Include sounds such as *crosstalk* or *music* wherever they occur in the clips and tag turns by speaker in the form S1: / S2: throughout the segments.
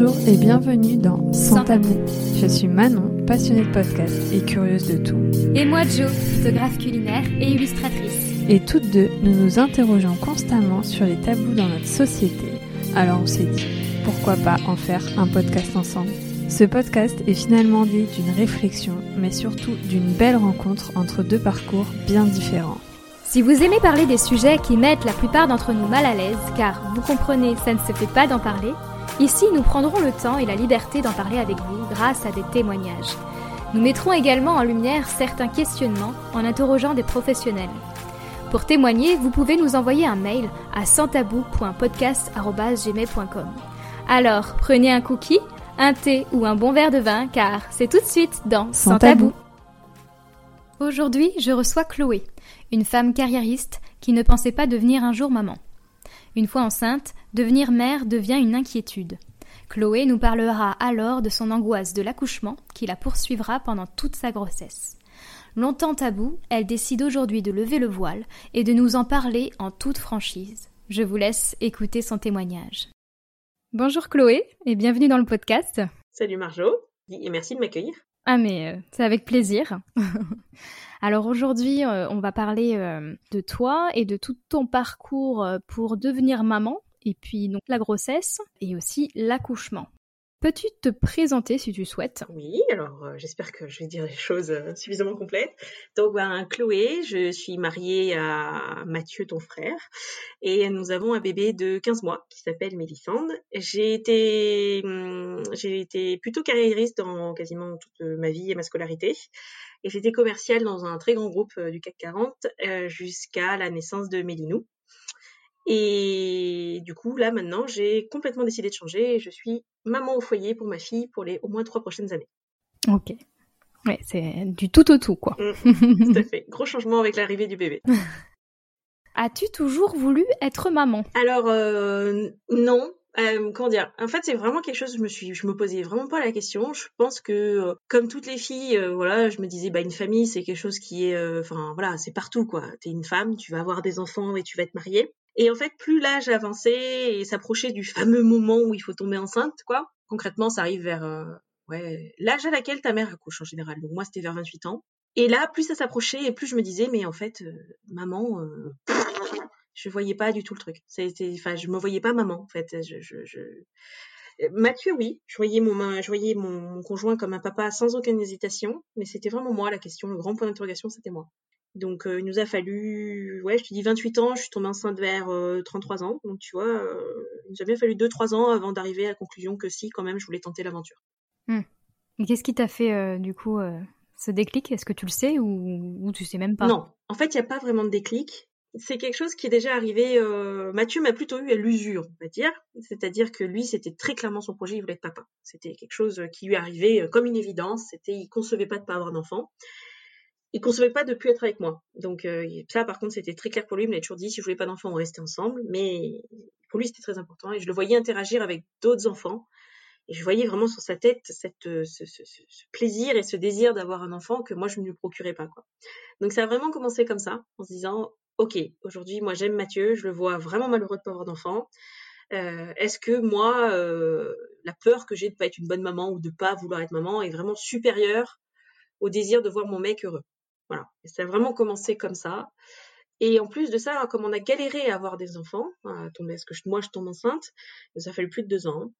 S1: Bonjour et bienvenue dans Sans tabou. Je suis Manon, passionnée de podcast et curieuse de tout.
S2: Et moi Jo, photographe culinaire et illustratrice.
S1: Et toutes deux, nous nous interrogeons constamment sur les tabous dans notre société. Alors on s'est dit, pourquoi pas en faire un podcast ensemble? Ce podcast est finalement dit d'une réflexion, mais surtout d'une belle rencontre entre deux parcours bien différents.
S2: Si vous aimez parler des sujets qui mettent la plupart d'entre nous mal à l'aise, car vous comprenez, ça ne se fait pas d'en parler, ici nous prendrons le temps et la liberté d'en parler avec vous grâce à des témoignages. Nous mettrons également en lumière certains questionnements en interrogeant des professionnels. Pour témoigner, vous pouvez nous envoyer un mail à santabou.podcast.gmail.com. Alors, prenez un cookie, un thé ou un bon verre de vin, car c'est tout de suite dans Sans, tabou. Aujourd'hui, je reçois Chloé, une femme carriériste qui ne pensait pas devenir un jour maman. Une fois enceinte, devenir mère devient une inquiétude. Chloé nous parlera alors de son angoisse de l'accouchement qui la poursuivra pendant toute sa grossesse. Longtemps tabou, elle décide aujourd'hui de lever le voile et de nous en parler en toute franchise. Je vous laisse écouter son témoignage. Bonjour Chloé et bienvenue dans le podcast.
S3: Salut Marjo et merci de m'accueillir.
S2: Ah mais euh, c'est avec plaisir. *laughs* Alors aujourd'hui, euh, on va parler euh, de toi et de tout ton parcours pour devenir maman et puis donc la grossesse et aussi l'accouchement. Peux-tu te présenter si tu souhaites?
S3: Oui, alors euh, j'espère que je vais dire les choses euh, suffisamment complètes. Donc ben, Chloé, je suis mariée à Mathieu, ton frère, et nous avons un bébé de 15 mois qui s'appelle Mélissande. J'ai été, hum, j'ai été plutôt carriériste dans quasiment toute ma vie et ma scolarité. Et j'étais commerciale dans un très grand groupe euh, du CAC 40 jusqu'à la naissance de Mélinou. Et du coup, là, maintenant, j'ai complètement décidé de changer et je suis maman au foyer pour ma fille pour les au moins trois prochaines années.
S2: Ok. Ouais, c'est du tout au tout, quoi.
S3: Mmh, tout à fait. Gros changement avec l'arrivée du bébé. *laughs*
S2: As-tu toujours voulu être maman?
S3: Alors, euh, non. Euh, comment dire? En fait, c'est vraiment quelque chose. Je me suis, je me posais vraiment pas la question. Je pense que, euh, comme toutes les filles, euh, voilà, je me disais, bah, une famille, c'est quelque chose qui est, euh, enfin, voilà, c'est partout, quoi. T'es une femme, tu vas avoir des enfants et tu vas être mariée. Et en fait, plus l'âge avançait et s'approchait du fameux moment où il faut tomber enceinte, quoi. Concrètement, ça arrive vers euh, ouais, l'âge à laquelle ta mère accouche en général. Donc moi, c'était vers 28 ans. Et là, plus ça s'approchait et plus je me disais, mais en fait, maman, je voyais pas du tout le truc. C'était, enfin, je me voyais pas maman, en fait. Je, je, je... Mathieu, oui, je voyais mon, je voyais mon conjoint comme un papa sans aucune hésitation, mais c'était vraiment moi la question, le grand point d'interrogation, c'était moi. Donc euh, il nous a fallu, ouais, je te dis 28 ans, je suis tombée enceinte vers euh, 33 ans. Donc tu vois, euh, il nous a bien fallu 2-3 ans avant d'arriver à la conclusion que si, quand même, je voulais tenter l'aventure.
S2: Hmm. Et qu'est-ce qui t'a fait du coup ce déclic? Est-ce que tu le sais ou, ou tu sais même pas?
S3: Non, en fait, il n'y a pas vraiment de déclic. C'est quelque chose qui est déjà arrivé. Mathieu m'a plutôt eu à l'usure, on va dire. C'est-à-dire que lui, c'était très clairement son projet, il voulait être papa. C'était quelque chose qui lui arrivait comme une évidence. C'était, il concevait pas de pas avoir d'enfant il concevait pas de plus être avec moi. Donc euh, ça, par contre, c'était très clair pour lui. Il m'a toujours dit si je voulais pas d'enfants, on restait ensemble. Mais pour lui, c'était très important. Et je le voyais interagir avec d'autres enfants. Et je voyais vraiment sur sa tête ce, plaisir et ce désir d'avoir un enfant que moi, je ne lui procurais pas. Donc ça a vraiment commencé comme ça, en se disant, OK, aujourd'hui, moi, j'aime Mathieu. Je le vois vraiment malheureux de pas avoir d'enfant. Euh, Est-ce que moi, euh, la peur que j'ai de pas être une bonne maman ou de pas vouloir être maman est vraiment supérieure au désir de voir mon mec heureux? Voilà. Ça a vraiment commencé comme ça. Et en plus de ça, comme on a galéré à avoir des enfants, à tomber, est-ce que moi je tombe enceinte, ça fait plus de deux ans.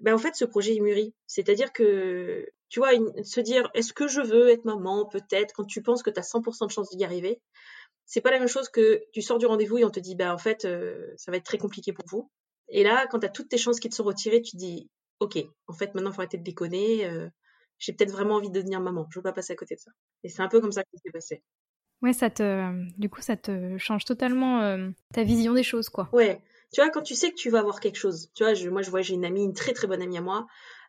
S3: Ben en fait, ce projet il mûrit. C'est-à-dire que, tu vois, se dire, est-ce que je veux être maman, peut-être, quand tu penses que tu as 100% de chance d'y arriver, c'est pas la même chose que tu sors du rendez-vous et on te dit, bah en fait, euh, ça va être très compliqué pour vous. Et là, quand tu as toutes tes chances qui te sont retirées, tu te dis, ok, en fait, maintenant, il faut arrêter de déconner. Euh, j'ai peut-être vraiment envie de devenir maman. Je veux pas passer à côté de ça. Et c'est un peu comme ça que ça s'est passé.
S2: Ouais, ça te, du coup, ça te change totalement euh, ta vision des choses, quoi.
S3: Ouais. Tu vois, quand tu sais que tu vas avoir quelque chose. Tu vois, je, moi, je vois, j'ai une amie, une très très bonne amie à moi,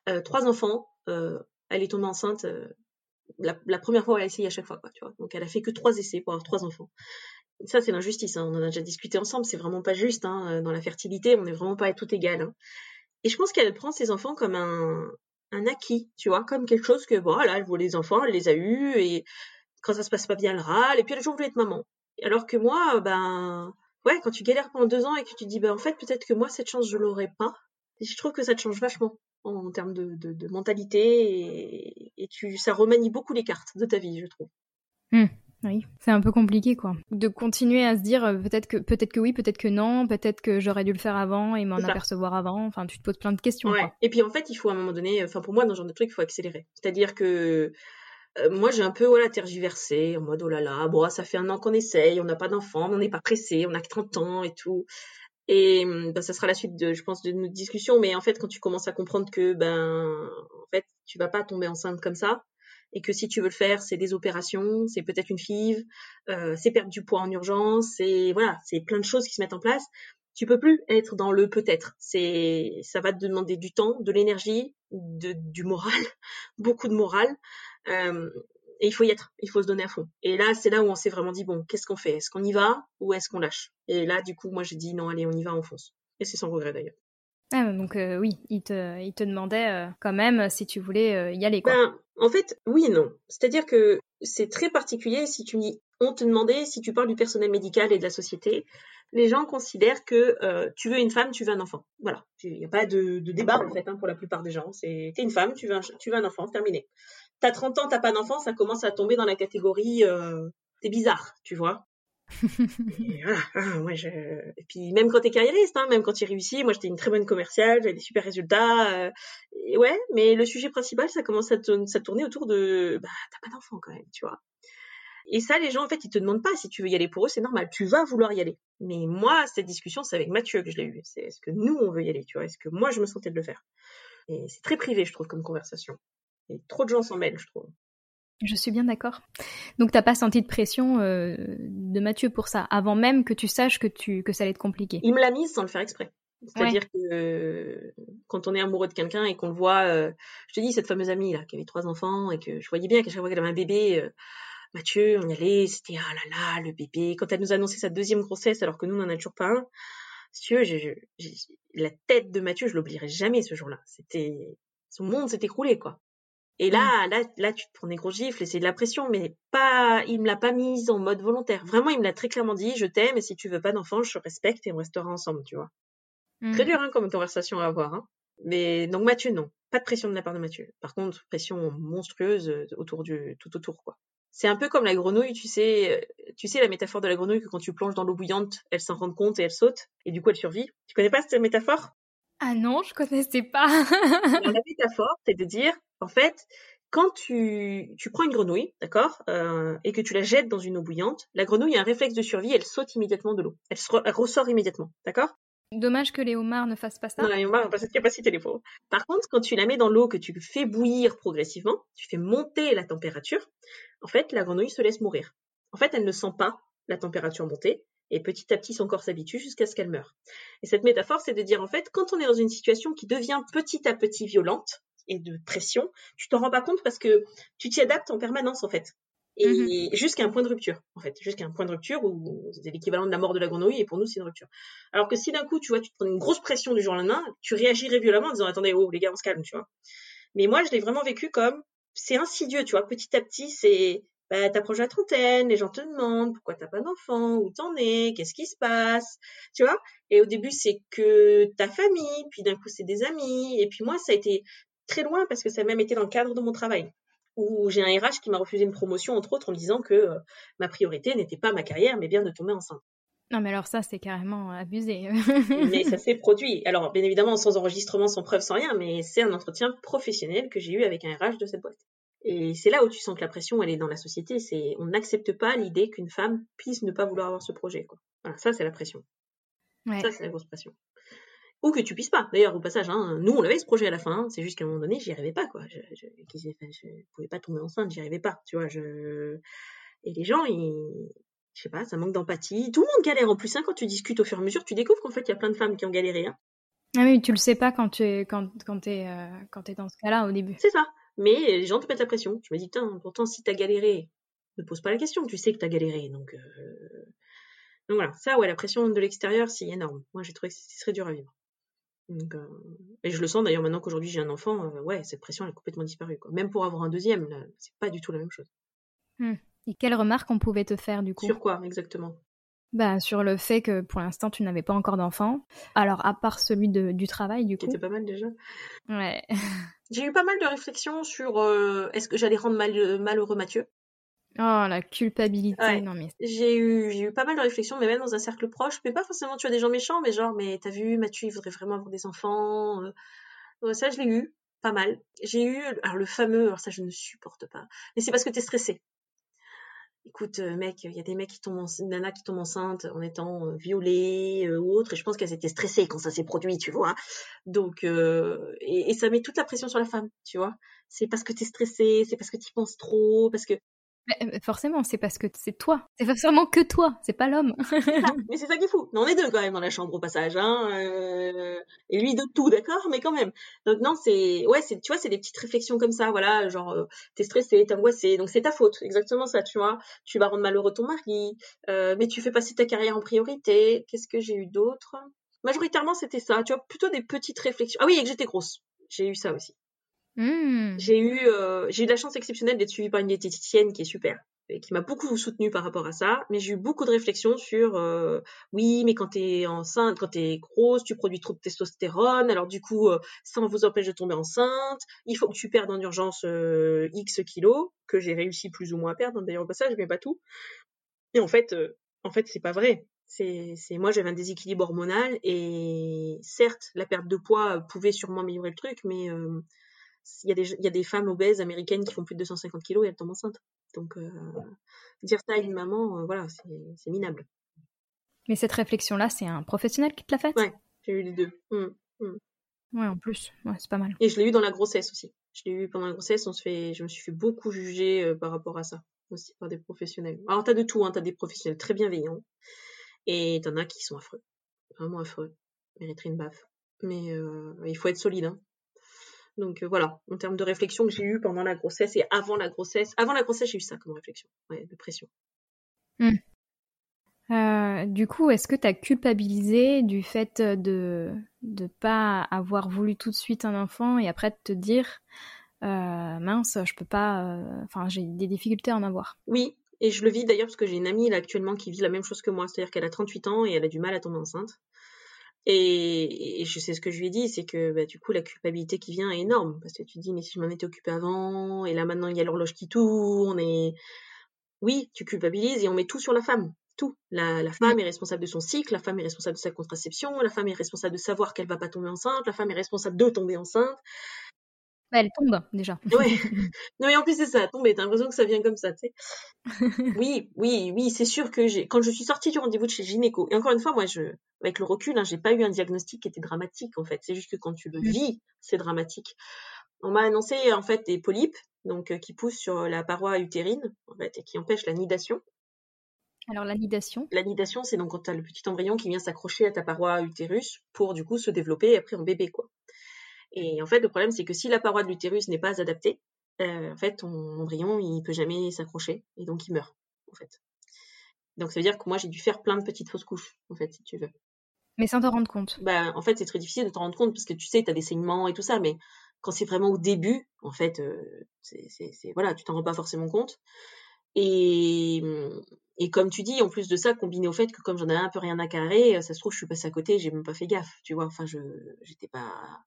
S3: euh, trois enfants. Euh, elle est tombée enceinte. Euh, la, première fois, elle a essayé à chaque fois. Donc, elle a fait que trois essais pour avoir trois enfants. Ça, c'est l'injustice. Hein. On en a déjà discuté ensemble. C'est vraiment pas juste. Hein. Dans la fertilité, on n'est vraiment pas tout égal. Hein. Et je pense qu'elle prend ses enfants comme un, un acquis, tu vois, comme quelque chose que, voilà, elle voulait les enfants, elle les a eus, et quand ça se passe pas bien, elle râle, et puis elle a toujours voulu être maman. Alors que moi, ben, ouais, quand tu galères pendant deux ans et que tu te dis, ben, en fait, peut-être que moi, cette chance, je l'aurais pas, je trouve que ça te change vachement. En termes de, de, mentalité et, tu, ça remanie beaucoup les cartes de ta vie, je trouve.
S2: Hmm. Oui, c'est un peu compliqué quoi. De continuer à se dire euh, peut-être que peut-être que oui, peut-être que non, peut-être que j'aurais dû le faire avant et m'en apercevoir avant. Enfin, tu te poses plein de questions. Ouais.
S3: Et puis en fait, il faut à un moment donné, enfin pour moi dans ce genre de truc, il faut accélérer. C'est-à-dire que euh, moi j'ai un peu voilà tergiversé en mode oh là là, bon ça fait un an qu'on essaye, on n'a pas d'enfant, on n'est pas pressé, on a que 30 ans et tout. Et ben, ça sera la suite de, je pense, de notre discussion. Mais en fait, quand tu commences à comprendre que ben en fait tu vas pas tomber enceinte comme ça, et que si tu veux le faire, c'est des opérations, c'est peut-être une FIV, euh, c'est perdre du poids en urgence, c'est voilà, c'est plein de choses qui se mettent en place. Tu peux plus être dans le peut-être. C'est, ça va te demander du temps, de l'énergie, de, du moral, *laughs* beaucoup de moral. Euh, et il faut y être, il faut se donner à fond. Et là, c'est là où on s'est vraiment dit bon, qu'est-ce qu'on fait? Est-ce qu'on y va ou est-ce qu'on lâche? Et là, du coup, moi, j'ai dit non, allez, on y va, on fonce. Et c'est sans regret d'ailleurs.
S2: Ah, donc euh, oui, il te, il te demandait euh, quand même si tu voulais euh, y aller. Quoi.
S3: Ben, en fait, oui et non. C'est-à-dire que c'est très particulier si tu dis on te demandait si tu parles du personnel médical et de la société. Les gens considèrent que tu veux une femme, tu veux un enfant. Voilà, il n'y a pas de, de, débat en fait hein, pour la plupart des gens. C'est t'es une femme, tu veux un, tu veux un enfant, terminé. T'as 30 ans, t'as pas d'enfant, ça commence à tomber dans la catégorie t'es bizarre, tu vois *laughs* et, voilà, je... et puis même quand t'es carriériste, hein, même quand tu réussis, moi j'étais une très bonne commerciale, j'avais des super résultats. Euh, et ouais, mais le sujet principal, ça commence à, tourner autour de, bah t'as pas d'enfant quand même, tu vois. Et ça, les gens en fait, ils te demandent pas si tu veux y aller pour eux, c'est normal, tu vas vouloir y aller. Mais moi, cette discussion, c'est avec Mathieu que je l'ai eu. C'est est-ce que nous on veut y aller, tu vois Est-ce que moi je me sentais de le faire Et c'est très privé, je trouve, comme conversation. Et trop de gens s'en mêlent, je trouve.
S2: Je suis bien d'accord. Donc t'as pas senti de pression euh, de Mathieu pour ça, avant même que tu saches que tu que ça allait être compliqué?
S3: Il me l'a mise sans le faire exprès. C'est-à-dire que quand on est amoureux de quelqu'un et qu'on le voit, euh, je te dis cette fameuse amie là qui avait trois enfants et que je voyais bien qu'à chaque fois qu'elle avait un bébé, euh, Mathieu, on y allait, c'était ah là là le bébé. Quand elle nous a annoncé sa deuxième grossesse alors que nous on en a toujours pas un, si la tête de Mathieu, je l'oublierai jamais ce jour-là. C'était son monde s'est écroulé quoi. Et mmh. là, là, là, tu te prends des gros gifles et c'est de la pression, mais pas, il me l'a pas mise en mode volontaire. Vraiment, il me l'a très clairement dit, je t'aime et si tu veux pas d'enfant, je respecte et on restera ensemble, tu vois. Très mmh. dur, hein, comme conversation à avoir, hein. Mais, donc Mathieu, non. Pas de pression de la part de Mathieu. Par contre, pression monstrueuse euh, autour du, tout autour, quoi. C'est un peu comme la grenouille, tu sais, euh, tu sais la métaphore de la grenouille que quand tu plonges dans l'eau bouillante, elle s'en rend compte et elle saute, et du coup elle survit. Tu connais pas cette métaphore?
S2: Ah non, je connaissais pas.
S3: la *laughs* métaphore, c'est de dire, en fait, quand tu, tu prends une grenouille, d'accord, euh, et que tu la jettes dans une eau bouillante, la grenouille a un réflexe de survie, elle saute immédiatement de l'eau. Elle, ressort immédiatement, d'accord?
S2: Dommage que les homards ne fassent pas ça.
S3: Non, les homards n'ont pas cette capacité, les pauvres. Par contre, quand tu la mets dans l'eau, que tu fais bouillir progressivement, tu fais monter la température, en fait, la grenouille se laisse mourir. En fait, elle ne sent pas la température monter, et petit à petit son corps s'habitue jusqu'à ce qu'elle meure. Et cette métaphore, c'est de dire en fait, quand on est dans une situation qui devient petit à petit violente et de pression, tu t'en rends pas compte parce que tu t'y adaptes en permanence en fait. Et mm-hmm. jusqu'à un point de rupture, en fait, jusqu'à un point de rupture où c'est l'équivalent de la mort de la grenouille et pour nous c'est une rupture. Alors que si d'un coup, tu vois, tu te prends une grosse pression du jour au lendemain, tu réagirais violemment en disant attendez, oh les gars, on se calme, tu vois. Mais moi, je l'ai vraiment vécu comme c'est insidieux, tu vois, petit à petit, c'est bah, t'approches la trentaine, les gens te demandent pourquoi t'as pas d'enfant, où t'en es, qu'est-ce qui se passe, tu vois. Et au début, c'est que ta famille, puis d'un coup, c'est des amis. Et puis moi, ça a été très loin parce que ça a même été dans le cadre de mon travail où j'ai un RH qui m'a refusé une promotion, entre autres, en me disant que euh, ma priorité n'était pas ma carrière, mais bien de tomber enceinte.
S2: Non, mais alors ça, c'est carrément abusé. *laughs*
S3: mais ça s'est produit. Alors, bien évidemment, sans enregistrement, sans preuve, sans rien, mais c'est un entretien professionnel que j'ai eu avec un RH de cette boîte. Et c'est là où tu sens que la pression, elle est dans la société. C'est on n'accepte pas l'idée qu'une femme puisse ne pas vouloir avoir ce projet. Quoi. Voilà, ça c'est la pression. Ça c'est la grosse pression. Ou que tu puisses pas. D'ailleurs, au passage, hein, nous on avait ce projet à la fin. c'est juste qu'à un moment donné, j'y arrivais pas. Quoi. Je, je, je, pouvais pas tomber enceinte, j'y arrivais pas. Tu vois, je... Et les gens, ils, je sais pas, ça manque d'empathie. Tout le monde galère en plus. Hein, quand tu discutes au fur et à mesure, tu découvres qu'en fait, il y a plein de femmes qui ont galéré. Hein.
S2: Ah oui, tu le sais pas quand tu es, quand, quand t'es, euh, quand es dans ce cas-là au début.
S3: C'est ça. Mais les gens te mettent la pression. Je me dis, pourtant, si t'as galéré, ne pose pas la question, tu sais que t'as galéré. Donc, euh... donc voilà, ça, ouais, la pression de l'extérieur, c'est énorme. Moi, j'ai trouvé que ce serait dur à vivre. Donc, euh... Et je le sens d'ailleurs maintenant qu'aujourd'hui j'ai un enfant, euh, ouais, cette pression elle a complètement disparu. Quoi. Même pour avoir un deuxième, c'est pas du tout la même chose.
S2: Hum. Et quelles remarques on pouvait te faire du coup?
S3: Sur quoi exactement?
S2: Bah, sur le fait que pour l'instant tu n'avais pas encore d'enfant. Alors à part celui de, du travail du coup.
S3: Qui était pas mal déjà.
S2: Ouais. *laughs*
S3: J'ai eu pas mal de réflexions sur euh, est-ce que j'allais rendre mal, malheureux Mathieu?
S2: Oh la culpabilité,
S3: Ouais.
S2: non mais.
S3: J'ai eu, j'ai eu pas mal de réflexions, mais même dans un cercle proche, mais pas forcément tu as des gens méchants, mais genre, mais t'as vu, Mathieu, il voudrait vraiment avoir des enfants. euh. Ça, je l'ai eu, pas mal. J'ai eu, alors le fameux, alors ça, je ne supporte pas, mais c'est parce que t'es stressé. Écoute, euh, mec, il y a des mecs qui tombent enceintes, nanas qui tombent enceintes en étant euh, violées euh, ou autres, et je pense qu'elles étaient stressées quand ça s'est produit, tu vois. Donc, euh, et, et ça met toute la pression sur la femme, tu vois. C'est parce que t'es stressé, c'est parce que t'y penses trop, parce que
S2: Euh, forcément, c'est parce que c'est toi. C'est forcément que toi, c'est pas l'homme. *laughs*
S3: Mais c'est ça qui est fou. On est deux quand même dans la chambre au passage, hein. euh, et lui de tout, d'accord, mais quand même. Donc non, c'est, ouais, tu vois, c'est des petites réflexions comme ça, voilà, genre euh, t'es stressé, t'es angoissé, donc c'est ta faute, exactement ça, tu vois. Tu vas rendre malheureux ton mari, euh, mais tu fais passer ta carrière en priorité. Qu'est-ce que j'ai eu d'autre? Majoritairement, c'était ça, tu vois, plutôt des petites réflexions. Ah oui, et que j'étais grosse. J'ai eu ça aussi.
S2: Hmm.
S3: J'ai eu, euh, j'ai eu la chance exceptionnelle d'être suivie par une diététicienne qui est super et qui m'a beaucoup soutenue par rapport à ça. Mais j'ai eu beaucoup de réflexions sur, euh, oui, mais quand t'es enceinte, quand t'es grosse, tu produis trop de testostérone. Alors du coup, euh, ça vous empêche de tomber enceinte. Il faut que tu perdes en urgence X kilos que j'ai réussi plus ou moins à perdre. D'ailleurs au passage, mais pas tout. Et en fait, en fait, c'est pas vrai. C'est, moi j'avais un déséquilibre hormonal et certes la perte de poids pouvait sûrement améliorer le truc, mais il y, a des, il y a des femmes obèses américaines qui font plus de 250 kilos et elles tombent enceintes. Donc, euh, dire ça à une maman, euh, voilà, c'est minable.
S2: Mais cette réflexion-là, c'est un professionnel qui te l'a faite?
S3: Ouais. J'ai eu les deux. Mm.
S2: Ouais, en plus. Ouais, c'est pas mal.
S3: Et je l'ai eu dans la grossesse aussi. Je l'ai eu pendant la grossesse, on se fait, je me suis fait beaucoup juger euh, par rapport à ça, aussi par des professionnels. Alors, t'as de tout, hein, t'as des professionnels très bienveillants et t'en as qui sont affreux. Vraiment affreux. Mériteraient une baffe. Mais il faut être solide, hein. Donc euh, voilà, en termes de réflexion que j'ai eu pendant la grossesse et avant la grossesse. Avant la grossesse, j'ai eu ça comme réflexion, ouais, de pression.
S2: Euh, du coup, est-ce que tu as culpabilisé du fait de ne pas avoir voulu tout de suite un enfant et après de te dire euh, mince, je peux pas, euh, enfin j'ai des difficultés à en avoir?
S3: Oui, et je le vis d'ailleurs parce que j'ai une amie là actuellement qui vit la même chose que moi, c'est-à-dire qu'elle a 38 ans et elle a du mal à tomber enceinte. Et, je sais ce que je lui ai dit, c'est que bah, du coup la culpabilité qui vient est énorme parce que tu dis mais si je m'en étais occupée avant et là maintenant il y a l'horloge qui tourne et oui tu culpabilises et on met tout sur la femme, tout. La, la femme est responsable de son cycle, la femme est responsable de sa contraception, la femme est responsable de savoir qu'elle va pas tomber enceinte, la femme est responsable de tomber enceinte.
S2: Bah, elle tombe déjà.
S3: Ouais. *laughs* non mais en plus c'est ça, tomber, t'as l'impression que ça vient comme ça, tu sais. *laughs* oui, oui, oui, c'est sûr que j'ai quand je suis sortie du rendez-vous de chez gynéco, et encore une fois, moi je avec le recul, hein, j'ai pas eu un diagnostic qui était dramatique en fait. C'est juste que quand tu le
S2: Mm.
S3: vis, c'est dramatique. On m'a annoncé en fait des polypes, donc euh, qui poussent sur la paroi utérine, en fait, et qui empêchent la nidation.
S2: Alors la nidation?
S3: La nidation, c'est donc quand t'as le petit embryon qui vient s'accrocher à ta paroi utérus pour du coup se développer après en bébé quoi. Et en fait, le problème c'est que si la paroi de l'utérus n'est pas adaptée, euh, en fait, ton embryon il peut jamais s'accrocher et donc il meurt en fait. Donc ça veut dire que moi j'ai dû faire plein de petites fausses couches en fait si tu veux.
S2: Mais sans te rendre compte.
S3: Bah en fait c'est très difficile de t'en rendre compte parce que tu sais t'as des saignements et tout ça, mais quand c'est vraiment au début, en fait, euh, c'est c'est- c'est- voilà, tu t'en rends pas forcément compte. Et, et comme tu dis, en plus de ça, combiné au fait que comme j'en avais un peu rien à carrer, euh, ça se trouve, je suis passée à côté, j'ai même pas fait gaffe, tu vois. Enfin, je, j'étais pas.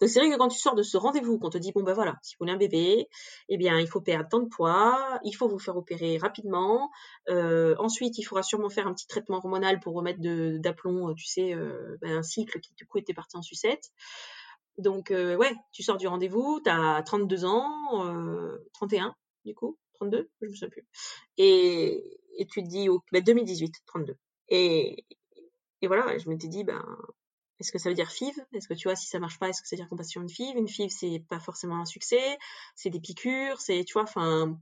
S3: Donc c'est vrai que quand tu sors de ce rendez-vous, qu'on te dit bon bah voilà, si vous voulez un bébé, eh bien il faut perdre tant de poids, il faut vous faire opérer rapidement. Euh, ensuite, il faudra sûrement faire un petit traitement hormonal pour remettre de, d'aplomb, tu sais, euh, ben, un cycle qui du coup était parti en sucette. Donc euh, ouais, tu sors du rendez-vous, t'as 32 ans, euh, 31 du coup, 32, je me souviens plus. Et, tu te dis, oh, bah, 2018, 32. Et, et voilà, je m'étais dit, ben, est-ce que ça veut dire FIV? Est-ce que tu vois, si ça marche pas, est-ce que ça veut dire qu'on passe sur une FIV? Une FIV, c'est pas forcément un succès, c'est des piqûres, c'est, tu vois, enfin,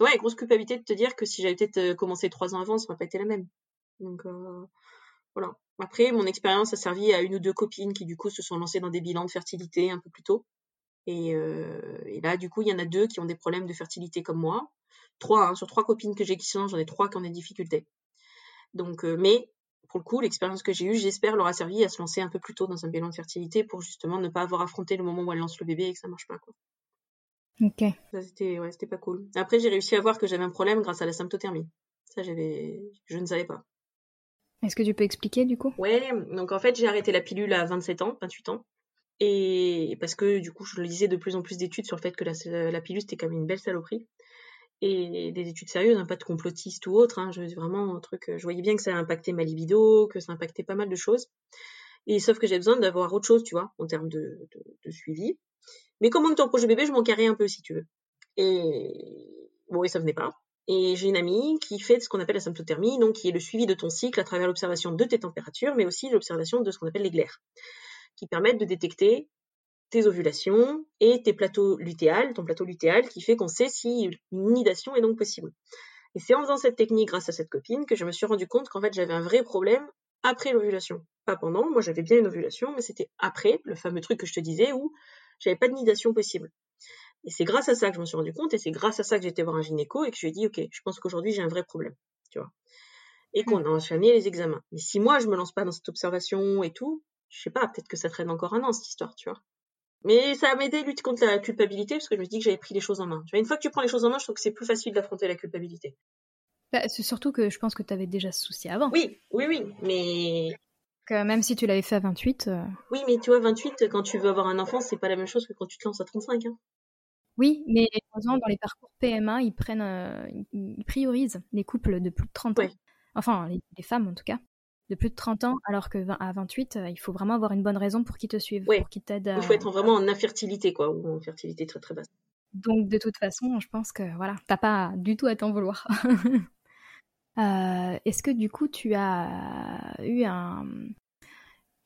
S3: ouais, grosse culpabilité de te dire que si j'avais peut-être euh, commencé trois ans avant, ça aurait pas été la même. Donc, euh, voilà. Après, mon expérience a servi à une ou deux copines qui, du coup, se sont lancées dans des bilans de fertilité un peu plus tôt. Et, euh, et là, du coup, il y en a deux qui ont des problèmes de fertilité comme moi. Trois, hein, sur trois copines que j'ai qui se lancent, j'en ai trois qui ont des difficultés. Donc, euh, mais pour le coup, l'expérience que j'ai eue, j'espère, leur a servi à se lancer un peu plus tôt dans un bilan de fertilité pour justement ne pas avoir affronté le moment où elle lance le bébé et que ça marche pas. Quoi.
S2: Ok.
S3: Ça, c'était, ouais, pas cool. Après, j'ai réussi à voir que j'avais un problème grâce à la symptothermie. Ça, j'avais, je ne savais pas.
S2: Est-ce que tu peux expliquer du coup?
S3: Ouais, donc en fait j'ai arrêté la pilule à 27 ans, 28 ans. Et parce que du coup je lisais de plus en plus d'études sur le fait que la, pilule c'était quand même une belle saloperie. Et des études sérieuses, hein, pas de complotistes ou autre. Hein, je, vraiment un truc, je voyais bien que ça impactait ma libido, que ça impactait pas mal de choses. Et sauf que j'ai besoin d'avoir autre chose, tu vois, en termes de, suivi. Mais comme on était en projet bébé, je m'en carrais un peu si tu veux. Et bon, et ça venait pas. Et j'ai une amie qui fait ce qu'on appelle la symptothermie, donc qui est le suivi de ton cycle à travers l'observation de tes températures, mais aussi l'observation de ce qu'on appelle les glaires, qui permettent de détecter tes ovulations et tes plateaux lutéales, ton plateau lutéal, qui fait qu'on sait si une nidation est donc possible. Et c'est en faisant cette technique grâce à cette copine que je me suis rendu compte qu'en fait j'avais un vrai problème après l'ovulation. Pas pendant, moi j'avais bien une ovulation, mais c'était après, le fameux truc que je te disais, où j'avais pas de nidation possible. Et c'est grâce à ça que je me suis rendu compte, et c'est grâce à ça que j'étais voir un gynéco et que je lui ai dit, ok, je pense qu'aujourd'hui j'ai un vrai problème, tu vois. Et qu'on a enchaîné les examens. Mais si moi je me lance pas dans cette observation et tout, je sais pas, peut-être que ça traîne encore un an cette histoire, tu vois. Mais ça m'a aidé à lutter contre la culpabilité parce que je me dis que j'avais pris les choses en main. Tu vois, une fois que tu prends les choses en main, je trouve que c'est plus facile d'affronter la culpabilité.
S2: Bah, c'est surtout que je pense que tu avais déjà ce souci avant.
S3: Oui, oui, oui, mais
S2: que même si tu l'avais fait à 28. Euh,
S3: oui, mais tu vois, 28, quand tu veux avoir un enfant, c'est pas la même chose que quand tu te lances à 35. Hein.
S2: Oui, mais dans les parcours PMA, ils prennent, euh, ils priorisent les couples de plus de 30 ans. Enfin, les, femmes en tout cas, de plus de 30 ans, alors que à 28, euh, il faut vraiment avoir une bonne raison pour qu'ils te suivent, pour qu'ils t'aident.
S3: Il faut être vraiment en infertilité, quoi, ou en fertilité très très basse.
S2: Donc, de toute façon, je pense que voilà, t'as pas du tout à t'en vouloir. *laughs* Euh, est-ce que du coup, tu as eu un,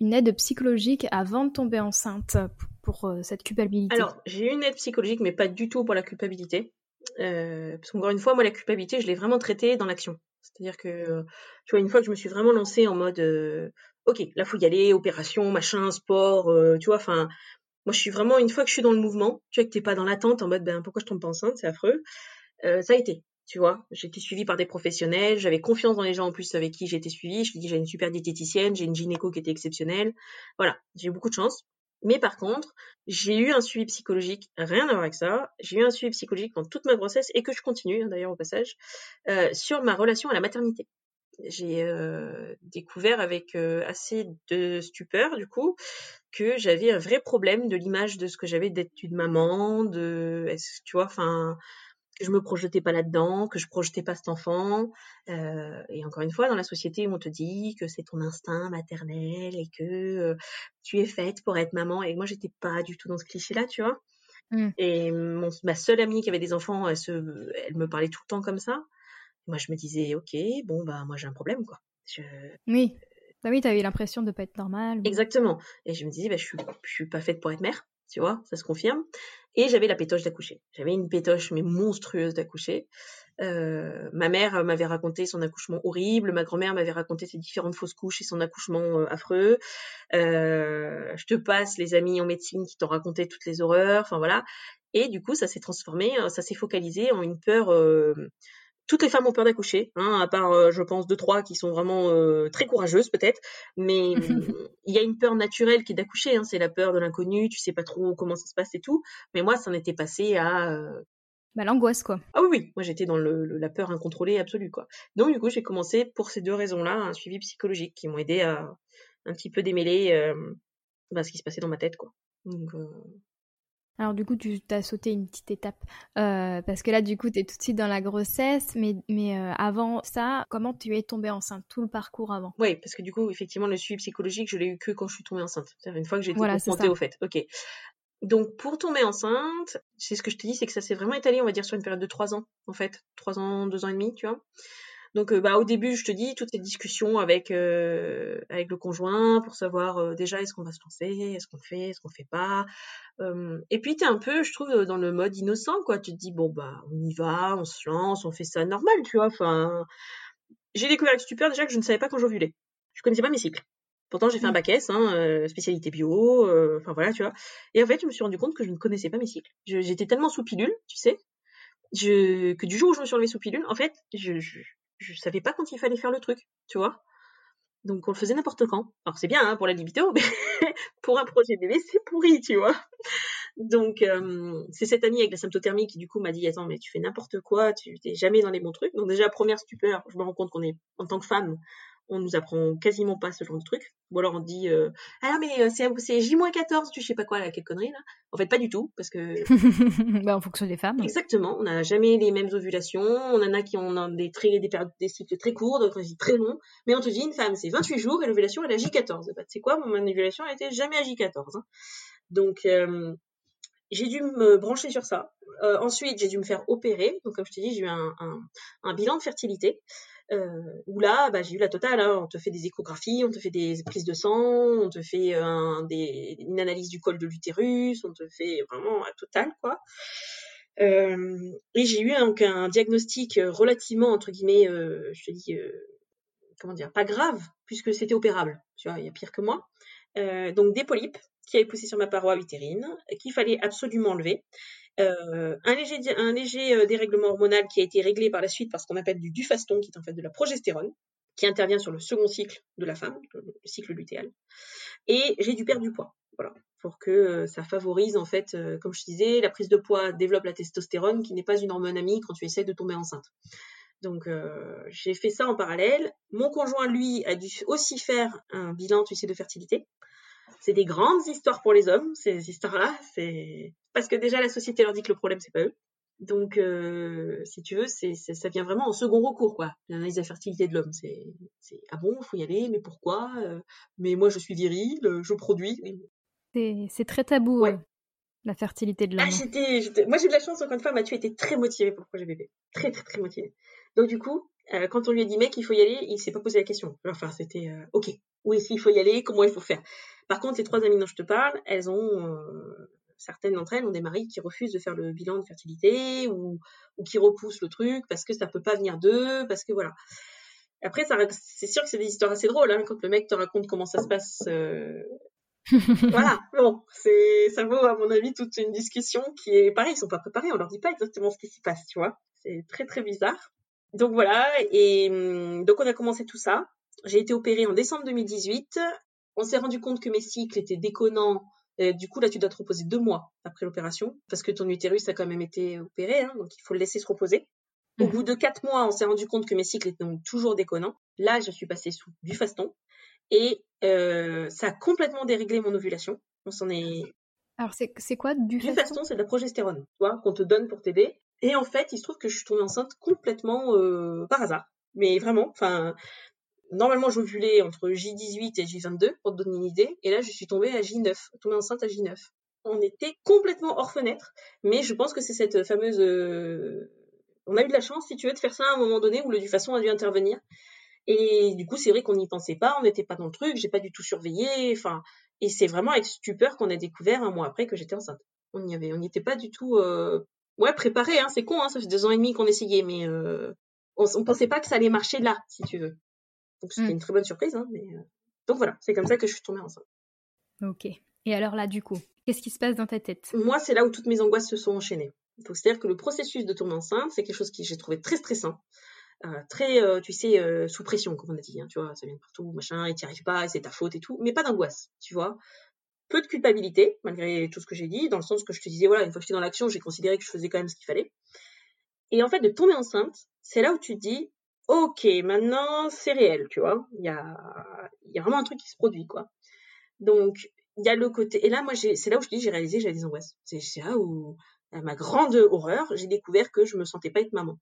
S2: une aide psychologique avant de tomber enceinte pour, euh, cette culpabilité?
S3: Alors, j'ai eu une aide psychologique, mais pas du tout pour la culpabilité. Euh, parce qu'encore une fois, moi, la culpabilité, je l'ai vraiment traitée dans l'action. C'est-à-dire que, tu vois, une fois que je me suis vraiment lancée en mode, euh, ok, là, faut y aller, opération, machin, sport, euh, tu vois, enfin, moi, je suis vraiment, une fois que je suis dans le mouvement, tu vois, que t'es pas dans l'attente en mode, ben, pourquoi je tombe pas enceinte, c'est affreux, ça a été tu vois. J'étais suivie par des professionnels, j'avais confiance dans les gens en plus avec qui j'étais suivie. Je te dis, j'ai une super diététicienne, j'ai une gynéco qui était exceptionnelle. Voilà, j'ai eu beaucoup de chance. Mais par contre, j'ai eu un suivi psychologique, rien à voir avec ça. J'ai eu un suivi psychologique pendant toute ma grossesse et que je continue hein, d'ailleurs au passage euh, sur ma relation à la maternité. J'ai euh, découvert avec euh, assez de stupeur du coup que j'avais un vrai problème de l'image de ce que j'avais d'être une maman, de, tu vois, enfin, que je me projetais pas là-dedans, que je projetais pas cet enfant. Euh, et encore une fois, dans la société, on te dit que c'est ton instinct maternel et que euh, tu es faite pour être maman. Et moi, j'étais pas du tout dans ce cliché-là, tu vois. Mmh. Et mon, ma seule amie qui avait des enfants, elle, se, elle me parlait tout le temps comme ça. Moi, je me disais, ok, bon bah moi j'ai un problème, quoi. Je...
S2: Oui. Bah oui, t'avais l'impression de pas être normale.
S3: Exactement. Et je me disais, bah, je suis, je suis pas faite pour être mère tu vois, ça se confirme. Et j'avais la pétoche d'accoucher. J'avais une pétoche mais monstrueuse d'accoucher. Euh, ma mère m'avait raconté son accouchement horrible, ma grand-mère m'avait raconté ses différentes fausses couches et son accouchement euh, affreux. Euh, je te passe les amis en médecine qui t'ont raconté toutes les horreurs, enfin voilà. Et du coup, ça s'est transformé, ça s'est focalisé en une peur toutes les femmes ont peur d'accoucher, hein, à part, euh, je pense, deux trois qui sont vraiment euh, très courageuses peut-être. Mais *laughs* il y a une peur naturelle qui est d'accoucher. Hein, c'est la peur de l'inconnu. Tu sais pas trop comment ça se passe et tout. Mais moi, ça en était passé à euh...
S2: bah, l'angoisse quoi.
S3: Ah oui, oui. Moi, j'étais dans le, la peur incontrôlée absolue quoi. Donc du coup, j'ai commencé pour ces deux raisons-là un suivi psychologique qui m'ont aidé à un petit peu démêler euh, bah, ce qui se passait dans ma tête quoi. Donc
S2: alors du coup, tu t'as sauté une petite étape euh, parce que là, du coup, tu es tout de suite dans la grossesse, mais mais euh, avant ça, comment tu es tombée enceinte Tout le parcours avant?
S3: Oui, parce que du coup, effectivement, le suivi psychologique, je l'ai eu que quand je suis tombée enceinte. C'est-à-dire une fois que j'ai été voilà, confrontée au fait. Ok. Donc pour tomber enceinte, c'est ce que je te dis, c'est que ça s'est vraiment étalé, on va dire, sur une période de trois ans, en fait, trois ans, deux ans et demi, tu vois. Donc euh, bah au début, je te dis toutes ces discussions avec euh, avec le conjoint pour savoir euh, déjà est-ce qu'on va se lancer, est-ce qu'on fait, est-ce qu'on fait pas. et puis t'es un peu, je trouve, dans le mode innocent quoi. Tu te dis bon bah on y va, on se lance, on fait ça normal, tu vois. Enfin, j'ai découvert avec stupeur déjà que je ne savais pas quand j'ovulais. Je connaissais pas mes cycles. Pourtant, j'ai fait un mmh. bac S, hein, spécialité bio, enfin voilà, tu vois. Et en fait, je me suis rendu compte que je ne connaissais pas mes cycles. J'étais tellement sous pilule, tu sais, je, que du jour où je me suis enlevée sous pilule, en fait, je, je savais pas quand il fallait faire le truc, tu vois. Donc on le faisait n'importe quand. Alors c'est bien hein, pour la libido, *laughs* mais pour un projet bébé, c'est pourri, tu vois. Donc euh, c'est cette amie avec la symptothermie qui du coup m'a dit attends mais tu fais n'importe quoi, tu t'es jamais dans les bons trucs. Donc déjà première stupeur, je me rends compte qu'on est en tant que femme, On nous apprend quasiment pas ce genre de truc. Ou alors on dit euh, ah mais euh, c'est, c'est J-14, tu sais pas quoi, là, quelle connerie là. En fait pas du tout parce que *laughs*
S2: bah, en fonction des femmes.
S3: Exactement, on n'a jamais les mêmes ovulations. On en a qui ont des très des périodes des cycles très courts, d'autres très longs. Mais on te dit une femme c'est 28 jours et l'ovulation elle a J14. Bah, tu sais quoi, mon ovulation elle était jamais à J14. Hein. Donc euh, j'ai dû me brancher sur ça. Euh, ensuite, j'ai dû me faire opérer. Donc, comme je t'ai dit, j'ai eu un, un, un, bilan de fertilité. Euh, où là, bah, j'ai eu la totale. Hein. On te fait des échographies, on te fait des prises de sang, on te fait des, une analyse du col de l'utérus, on te fait vraiment un total, quoi. Euh, et j'ai eu un, un, diagnostic relativement, entre guillemets, euh, je te dis, euh, comment dire, pas grave, puisque c'était opérable. Tu vois, il y a pire que moi. Euh, donc des polypes qui avaient poussé sur ma paroi utérine, qu'il fallait absolument enlever. Euh, un léger, un léger euh, dérèglement hormonal qui a été réglé par la suite par ce qu'on appelle du dufaston, qui est en fait de la progestérone, qui intervient sur le second cycle de la femme, le cycle lutéal. Et j'ai dû perdre du poids, voilà, pour que euh, ça favorise en fait, comme je disais, la prise de poids développe la testostérone, qui n'est pas une hormone amie quand tu essaies de tomber enceinte. Donc j'ai fait ça en parallèle. Mon conjoint, lui, a dû aussi faire un bilan, tu sais, de fertilité. C'est des grandes histoires pour les hommes, ces histoires-là. Parce que déjà la société leur dit que le problème c'est pas eux. Donc, euh, si tu veux, c'est, ça vient vraiment en second recours, quoi. L'analyse de la fertilité de l'homme, c'est, c'est ah bon, faut y aller, mais pourquoi euh, Mais moi, je suis viril, je produis.
S2: C'est, c'est très tabou. Ouais. La fertilité de l'homme.
S3: Ah, j'étais, j'étais, moi j'ai de la chance encore une fois, Mathieu était très motivé pour le projet bébé, très très très motivé. Donc du coup, euh, quand on lui a dit mec il faut y aller, il s'est pas posé la question. Enfin c'était euh, ok, oui s'il faut y aller, comment il faut faire? Par contre les trois amies dont je te parle, elles ont certaines d'entre elles ont des maris qui refusent de faire le bilan de fertilité ou, ou qui repoussent le truc parce que ça peut pas venir d'eux, parce que voilà. Après, c'est sûr que c'est des histoires assez drôles hein, quand le mec te raconte comment ça se passe euh, *laughs* voilà, bon, c'est, ça vaut à mon avis toute une discussion qui est pareil, ils sont pas préparés, on leur dit pas exactement ce qui s'y passe, tu vois. C'est très très bizarre. Donc voilà, et hum, donc on a commencé tout ça. J'ai été opérée en décembre 2018. On s'est rendu compte que mes cycles étaient déconnants. Du coup, là, tu dois te reposer deux mois après l'opération, parce que ton utérus a quand même été opéré, hein, donc il faut le laisser se reposer. Au mmh. bout de quatre mois, on s'est rendu compte que mes cycles étaient donc toujours déconnants. Là, je suis passée sous du faston. Et euh, ça a complètement déréglé mon ovulation. On s'en est.
S2: Alors c'est quoi du,
S3: du faston C'est de la progestérone, tu vois, qu'on te donne pour t'aider. Et en fait, il se trouve que je suis tombée enceinte complètement euh, par hasard. Mais vraiment, enfin, normalement j'ovulais entre J18 et J22 pour te donner une idée. Et là, je suis tombée à J9, tombée enceinte à J9. On était complètement hors fenêtre, mais je pense que c'est cette fameuse. Euh... On a eu de la chance, si tu veux, de faire ça à un moment donné où le du façon a dû intervenir. Et du coup, c'est vrai qu'on n'y pensait pas, on n'était pas dans le truc, j'ai pas du tout surveillé. Enfin, et c'est vraiment avec stupeur qu'on a découvert un mois après que j'étais enceinte. On n'y avait, était pas du tout, euh... ouais, préparé. Hein, c'est con, hein, ça fait deux ans et demi qu'on essayait, mais euh... on, on pensait pas que ça allait marcher là, si tu veux. Donc c'était mm. une très bonne surprise. Hein, mais euh... donc voilà, c'est comme ça que je suis tombée enceinte.
S2: Ok. Et alors là, du coup, qu'est-ce qui se passe dans ta tête?
S3: Moi, c'est là où toutes mes angoisses se sont enchaînées. Donc c'est-à-dire que le processus de tomber enceinte, c'est quelque chose que j'ai trouvé très stressant. Euh, très, euh, tu sais, euh, sous pression, comme on a dit, hein, tu vois, ça vient de partout, machin, et t'y arrives pas, et c'est ta faute et tout, mais pas d'angoisse, tu vois. Peu de culpabilité, malgré tout ce que j'ai dit, dans le sens que je te disais, voilà, une fois que j'étais dans l'action, j'ai considéré que je faisais quand même ce qu'il fallait. Et en fait, de tomber enceinte, c'est là où tu te dis, ok, maintenant, c'est réel, tu vois. Il y a, y a vraiment un truc qui se produit, quoi. Donc, il y a le côté, et là, moi, c'est là où je dis, j'ai réalisé, j'avais des angoisses. C'est là où, à ma grande horreur, j'ai découvert que je me sentais pas être maman.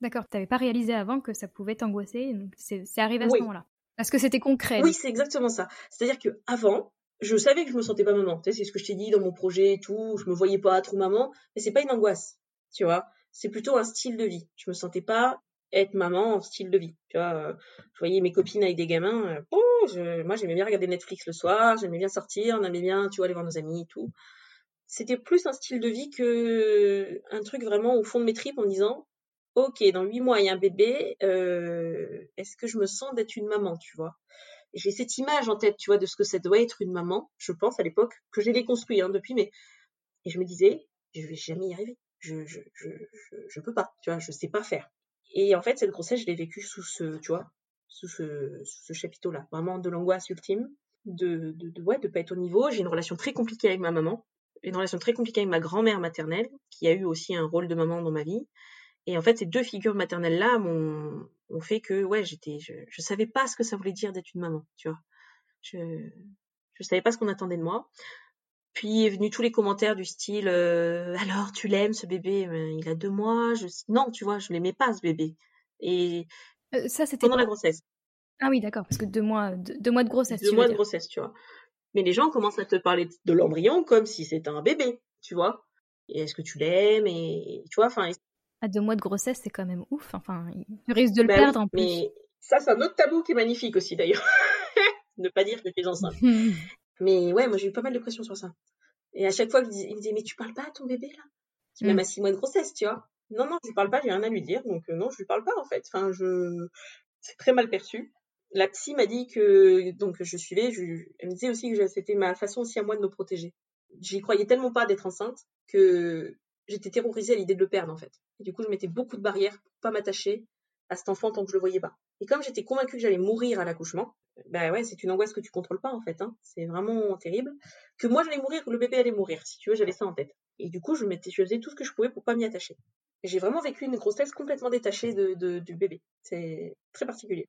S2: D'accord, tu n'avais pas réalisé avant que ça pouvait t'angoisser, donc c'est arrivé à ce moment-là. Parce que c'était concret.
S3: Oui, c'est exactement ça. C'est-à-dire que avant, je savais que je me sentais pas maman. Tu sais, c'est ce que je t'ai dit dans mon projet et tout. Je me voyais pas trop maman, mais c'est pas une angoisse, tu vois. C'est plutôt un style de vie. Je me sentais pas être maman en style de vie. Tu vois, euh, je voyais mes copines avec des gamins. Euh, moi, j'aimais bien regarder Netflix le soir. J'aimais bien sortir. On aimait bien, tu aller voir nos amis et tout. C'était plus un style de vie que un truc vraiment au fond de mes tripes en disant ok, dans huit mois, il y a un bébé, euh, est-ce que je me sens d'être une maman, tu vois? J'ai cette image en tête, tu vois, de ce que ça doit être une maman, je pense, à l'époque, que j'ai déconstruit hein, depuis, mais... Et je me disais, je vais jamais y arriver. Je, je peux pas, tu vois, je sais pas faire. Et en fait, cette grossesse, je l'ai vécue sous ce, tu vois, sous ce, sous ce chapiteau-là. Vraiment de l'angoisse ultime, de, de, ouais, de pas être au niveau. J'ai une relation très compliquée avec ma maman, une relation très compliquée avec ma grand-mère maternelle, qui a eu aussi un rôle de maman dans ma vie Et en fait, ces deux figures maternelles-là m'ont ont fait que, ouais, j'étais, je, je savais pas ce que ça voulait dire d'être une maman, tu vois. Je, je savais pas ce qu'on attendait de moi. Puis est venu tous les commentaires du style euh, alors tu l'aimes ce bébé? Il a deux mois je non tu vois je l'aimais pas ce bébé. Et
S2: euh, ça c'était
S3: pendant la grossesse.
S2: Ah oui d'accord parce que deux mois deux, mois de grossesse
S3: deux mois de grossesse tu vois. Mais les gens commencent à te parler de l'embryon comme si c'était un bébé tu vois. Et est-ce que tu l'aimes? Et tu vois enfin
S2: à deux mois de grossesse c'est quand même ouf enfin tu risques de le bah perdre en plus.
S3: mais ça c'est un autre tabou qui est magnifique aussi d'ailleurs. *laughs* Ne pas dire que tu es enceinte *laughs* Mais ouais, moi j'ai eu pas mal de pression sur ça. Et à chaque fois, il me disait, mais tu parles pas à ton bébé là? Qui même mm. à six mois de grossesse, tu vois. Non, non, je lui parle pas, j'ai rien à lui dire, donc euh, non, je lui parle pas en fait. Enfin, je, c'est très mal perçu. La psy m'a dit que, donc je suivais, je... elle me disait aussi que c'était ma façon aussi à moi de me protéger. J'y croyais tellement pas d'être enceinte que j'étais terrorisée à l'idée de le perdre en fait. Et du coup, je mettais beaucoup de barrières pour pas m'attacher à cet enfant tant que je le voyais pas. Et comme j'étais convaincue que j'allais mourir à l'accouchement, bah ouais, c'est une angoisse que tu contrôles pas en fait. Hein. C'est vraiment terrible. Que moi j'allais mourir, que le bébé allait mourir. Si tu veux, j'avais ça en tête. Et du coup, je, mettais, je faisais tout ce que je pouvais pour pas m'y attacher. J'ai vraiment vécu une grossesse complètement détachée de, du bébé. C'est très particulier.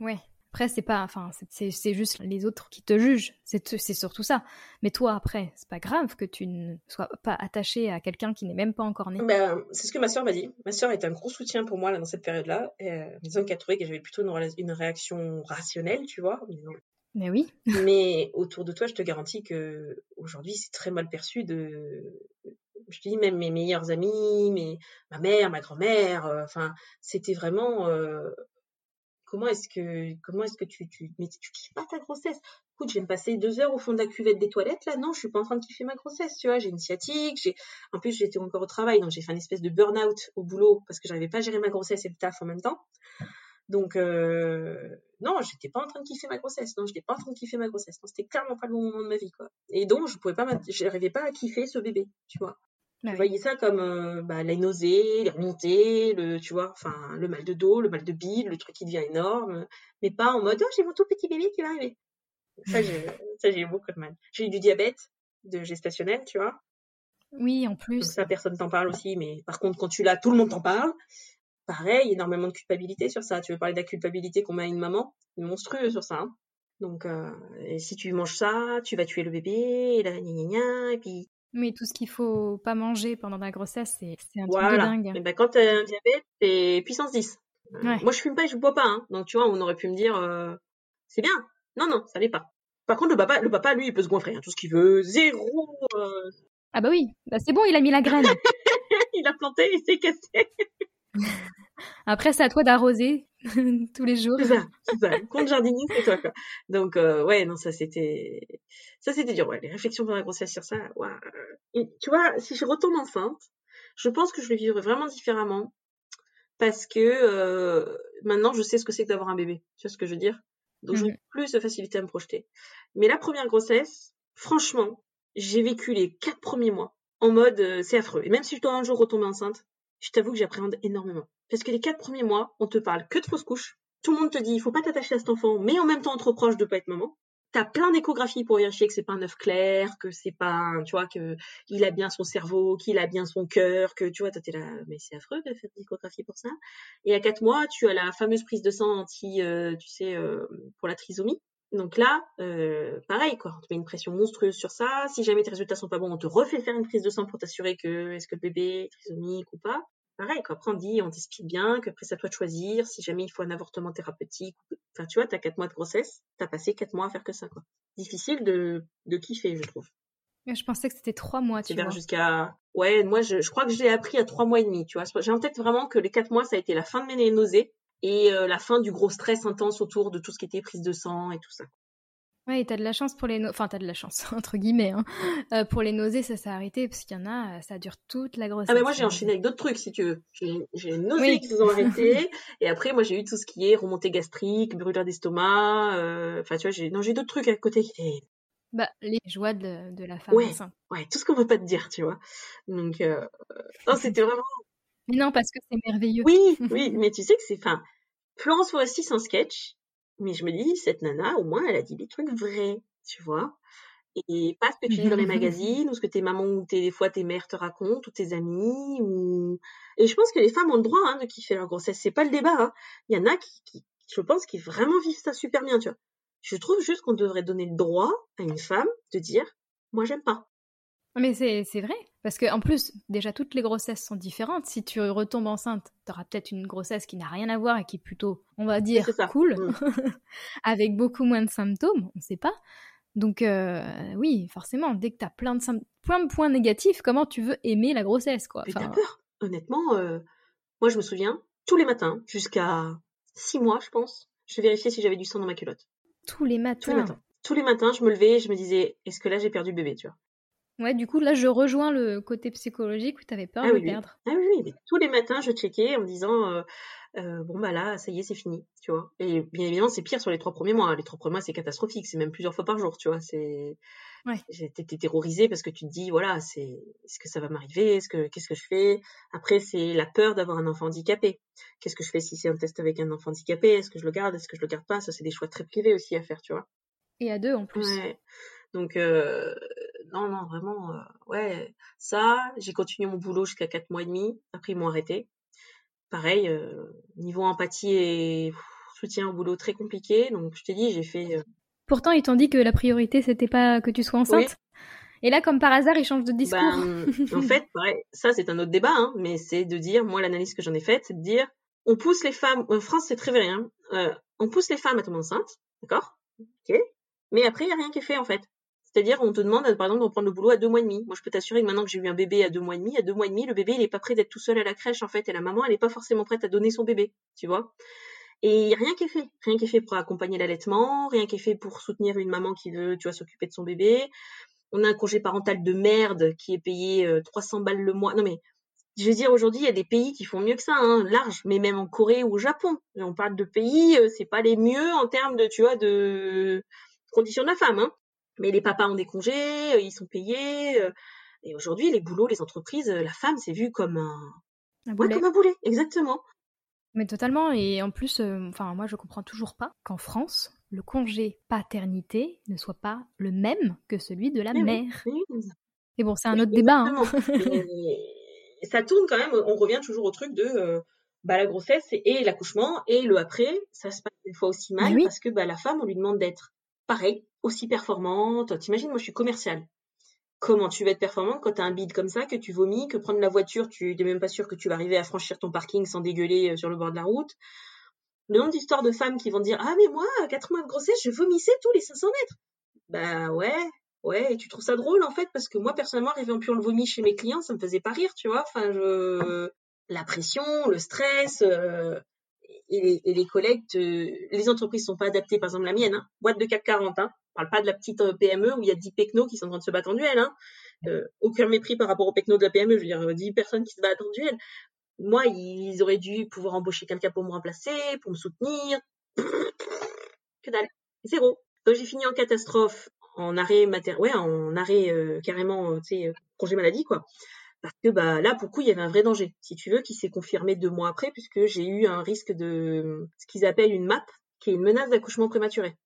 S2: Ouais. Après, c'est pas, enfin, c'est juste les autres qui te jugent. C'est surtout ça. Mais toi, après, c'est pas grave que tu ne sois pas attaché à quelqu'un qui n'est même pas encore né.
S3: Ben, c'est ce que ma soeur m'a dit. Ma soeur était un gros soutien pour moi là, dans cette période-là. Euh, disant qu'elle trouvait que j'avais plutôt une, réaction rationnelle, tu vois.
S2: Mais oui. *laughs*
S3: Mais autour de toi, je te garantis que aujourd'hui, c'est très mal perçu de. Je dis même mes meilleurs amis, mes... ma mère, ma grand-mère. Euh, enfin, c'était vraiment. Euh, comment est-ce que tu tu mais tu kiffes pas ta grossesse. Écoute je vais me passer deux heures au fond de la cuvette des toilettes là. Non je suis pas en train de kiffer ma grossesse tu vois. J'ai une sciatique j'ai en plus j'étais encore au travail donc j'ai fait une espèce de burn-out au boulot parce que j'arrivais pas à gérer ma grossesse et le taf en même temps. Donc euh, non j'étais pas en train de kiffer ma grossesse. Non j'étais pas en train de kiffer ma grossesse. C'était clairement pas le bon moment de ma vie quoi. Et donc je pouvais pas j'arrivais pas à kiffer ce bébé tu vois vous voyez ça comme euh, bah, les nausées, les remontées, le, tu vois, enfin, le mal de dos, le mal de bile, le truc qui devient énorme, mais pas en mode, oh, j'ai mon tout petit bébé qui va arriver. Ça, j'ai *laughs* eu beaucoup de mal. J'ai eu du diabète de gestationnel, tu vois.
S2: Oui, en plus.
S3: ça, personne t'en parle aussi, mais par contre, quand tu l'as, tout le monde t'en parle. Pareil, énormément de culpabilité sur ça. Tu veux parler de la culpabilité qu'on met à une maman? Monstrueux sur ça. Hein. Donc, euh, si tu manges ça, tu vas tuer le bébé, et là, gna, gna, gna, et puis
S2: mais tout ce qu'il faut pas manger pendant la grossesse, c'est un truc de dingue.
S3: Et ben, quand t'as un diabète, c'est puissance 10. Moi, je fume pas et je bois pas, hein. Donc, tu vois, on aurait pu me dire, euh, c'est bien. Non, non, ça l'est pas. Par contre, le papa, le papa, lui, il peut se goinfrer, hein, tout ce qu'il veut. Zéro. Euh.
S2: Ah bah oui, bah c'est bon, il a mis la graine. *laughs*
S3: il a planté, il s'est cassé. *laughs*
S2: Après, c'est à toi d'arroser *laughs* tous les jours.
S3: C'est ça, c'est ça. Compte jardinier, c'est toi, quoi. Donc, euh, ouais, non, ça c'était, ça c'était dur, ouais. Les réflexions pendant la grossesse sur ça, ouais. tu vois, si je retourne enceinte, je pense que je vais vivre vraiment différemment parce que euh, maintenant, je sais ce que c'est que d'avoir un bébé. Tu vois ce que je veux dire? Donc, j'ai mmh plus de facilité à me projeter. Mais la première grossesse, franchement, j'ai vécu les quatre premiers mois en mode, euh, c'est affreux. Et même si je dois un jour retomber enceinte, je t'avoue que j'appréhende énormément. Parce que les quatre premiers mois, on te parle que de fausse couche. Tout le monde te dit, il faut pas t'attacher à cet enfant, mais en même temps, trop proche de pas être maman. T'as plein d'échographies pour vérifier que c'est pas un œuf clair, que c'est pas, tu vois, que il a bien son cerveau, qu'il a bien son cœur, que tu vois, t'es là, mais c'est affreux de faire des échographies pour ça. Et à quatre mois, tu as la fameuse prise de sang anti, euh, tu sais, euh, pour la trisomie. Donc là, euh, pareil, quoi, on te met une pression monstrueuse sur ça. Si jamais tes résultats sont pas bons, on te refait faire une prise de sang pour t'assurer que est-ce que le bébé est trisomique ou pas. Pareil, quoi. Après, on dit, on t'explique bien qu'après, c'est à toi de choisir si jamais il faut un avortement thérapeutique. Enfin, tu vois, t'as quatre mois de grossesse, t'as passé quatre mois à faire que ça, quoi. Difficile de, de kiffer, je trouve.
S2: Je pensais que c'était trois mois, tu vois.
S3: jusqu'à... Ouais, moi, je, je crois que j'ai appris à trois mois et demi, tu vois. J'ai en tête vraiment que les quatre mois, ça a été la fin de mes nausées et euh, la fin du gros stress intense autour de tout ce qui était prise de sang et tout ça.
S2: Ouais, et t'as de la chance pour les nausées, enfin t'as de la chance *laughs* entre guillemets. Hein. Euh, pour les nausées, ça s'est arrêté parce qu'il y en a, euh, ça dure toute la grossesse.
S3: Ah mais moi j'ai enchaîné avec d'autres trucs si tu veux. J'ai les nausées qui se ont arrêtées *laughs* et après moi j'ai eu tout ce qui est remontée gastrique, brûlure d'estomac. Euh, enfin tu vois, j'ai d'autres trucs à côté qui étaient.
S2: Bah les joies de, de la femme
S3: ouais, Ouais, tout ce qu'on peut pas te dire, tu vois. Donc non c'était vraiment.
S2: Mais non parce que c'est merveilleux.
S3: Oui, *laughs* oui, mais tu sais que c'est, enfin, Florence Foresti, c'est un sketch mais je me dis, cette nana, au moins, elle a dit des trucs vrais, tu vois. et pas ce que tu lis dans les *laughs* magazines ou ce que tes mamans ou tes, des fois tes mères te racontent ou tes amis ou et je pense que les femmes ont le droit hein, de kiffer leur grossesse c'est pas le débat hein. il y en a qui, qui je pense qui vraiment vivent ça super bien tu vois je trouve juste qu'on devrait donner le droit à une femme de dire moi j'aime pas
S2: mais c'est vrai, parce que en plus, déjà toutes les grossesses sont différentes. Si tu retombes enceinte, tu auras peut-être une grossesse qui n'a rien à voir et qui est plutôt, on va dire, cool, mm. *laughs* avec beaucoup moins de symptômes, on ne sait pas. Donc euh, oui, forcément, dès que tu as plein de, plein de points négatifs, comment tu veux aimer la grossesse quoi?
S3: Enfin... peur. Honnêtement, euh, moi je me souviens, tous les matins, jusqu'à six mois je pense, je vérifiais si j'avais du sang dans ma culotte.
S2: Tous les matins
S3: Tous les matins. Tous les matins, je me levais et je me disais, est-ce que là j'ai perdu bébé, tu vois?
S2: Ouais, du coup, là, je rejoins le côté psychologique où tu avais peur
S3: ah
S2: de perdre.
S3: Ah oui, mais tous les matins, je checkais en me disant, euh, euh, bon, bah là, ça y est, c'est fini, tu vois. Et bien évidemment, c'est pire sur les trois premiers mois. Les trois premiers mois, c'est catastrophique. C'est même plusieurs fois par jour, tu vois. C'est.
S2: Ouais.
S3: J'étais terrorisée parce que tu te dis, voilà, c'est, est-ce que ça va m'arriver? Est-ce que, qu'est-ce que je fais? Après, c'est la peur d'avoir un enfant handicapé. Qu'est-ce que je fais si c'est un test avec un enfant handicapé? Est-ce que je le garde? Est-ce que je le garde pas? Ça, c'est des choix très privés aussi à faire, tu vois.
S2: Et à deux, en plus.
S3: Ouais. Donc, euh, non, non, vraiment, euh, ouais, ça, j'ai continué mon boulot jusqu'à 4 mois et demi. Après, ils m'ont arrêté. Pareil, euh, niveau empathie et soutien au boulot très compliqué. Donc, je t'ai dit, j'ai fait. Euh
S2: Pourtant, ils t'ont dit que la priorité, c'était pas que tu sois enceinte. Et là, comme par hasard, ils changent de discours.
S3: Ben, en *laughs* fait, pareil, ça, c'est un autre débat, hein, mais c'est de dire, moi, l'analyse que j'en ai faite, c'est de dire, on pousse les femmes, en France, c'est très vrai, hein, on pousse les femmes à tomber enceintes, d'accord Ok Mais après, il n'y a rien qui est fait, en fait. C'est-à-dire, on te demande, par exemple, de reprendre le boulot à deux mois et demi. Moi, je peux t'assurer que maintenant que j'ai eu un bébé à deux mois et demi, à deux mois et demi, le bébé, il est pas prêt d'être tout seul à la crèche, en fait, et la maman, elle est pas forcément prête à donner son bébé, tu vois. Et rien qui est fait. Rien qui est fait pour accompagner l'allaitement, rien qui est fait pour soutenir une maman qui veut, tu vois, s'occuper de son bébé. On a un congé parental de merde qui est payé 300 euh, balles le mois. Non, mais, je veux dire, aujourd'hui, il y a des pays qui font mieux que ça, hein, large, mais même en Corée ou au Japon. on parle de pays, euh, c'est pas les mieux en termes de, tu vois, de conditions de la femme, hein mais les papas ont des congés, euh, ils sont payés. Euh, et aujourd'hui, les boulots, les entreprises, euh, la femme, c'est vu comme un,
S2: un boulet.
S3: comme un boulet, exactement.
S2: Mais totalement. Et en plus, enfin, moi, je comprends toujours pas qu'en France, le congé paternité ne soit pas le même que celui de la mère. Et bon, c'est un autre débat. Hein. *laughs*
S3: ça tourne quand même. On revient toujours au truc de. bah, la grossesse et l'accouchement et le après, ça se passe des fois aussi mal parce que bah, la femme, on lui demande d'être pareil, aussi performante. T'imagines, moi je suis commerciale. Comment tu vas être performante quand tu as un bide comme ça, que tu vomis, que prendre la voiture, tu n'es même pas sûr que tu vas arriver à franchir ton parking sans dégueuler euh, sur le bord de la route? Le nombre d'histoires de femmes qui vont dire Ah, mais moi, à 4 mois de grossesse, je vomissais tous les 500 mètres. Bah ouais, ouais, tu trouves ça drôle en fait, parce que moi, personnellement, arriver en puant le vomi chez mes clients, ça me faisait pas rire, tu vois. Enfin, je... la pression, le stress, euh, et les, collègues, les entreprises sont pas adaptées, par exemple la mienne, hein, boîte de CAC 40, hein, on parle pas de la petite euh, PME où il y a 10 pecnos qui sont en train de se battre en duel, hein, euh, aucun mépris par rapport aux pecnos de la PME, je veux dire 10 personnes qui se battent en duel. Moi, ils auraient dû pouvoir embaucher quelqu'un pour me remplacer, pour me soutenir. que dalle, zéro. Donc j'ai fini en catastrophe, en arrêt mater, ouais, en arrêt euh, carrément, tu sais, congé maladie quoi parce que bah là pour le coup il y avait un vrai danger si tu veux qui s'est confirmé deux mois après puisque j'ai eu un risque de ce qu'ils appellent une MAP qui est une menace d'accouchement prématuré.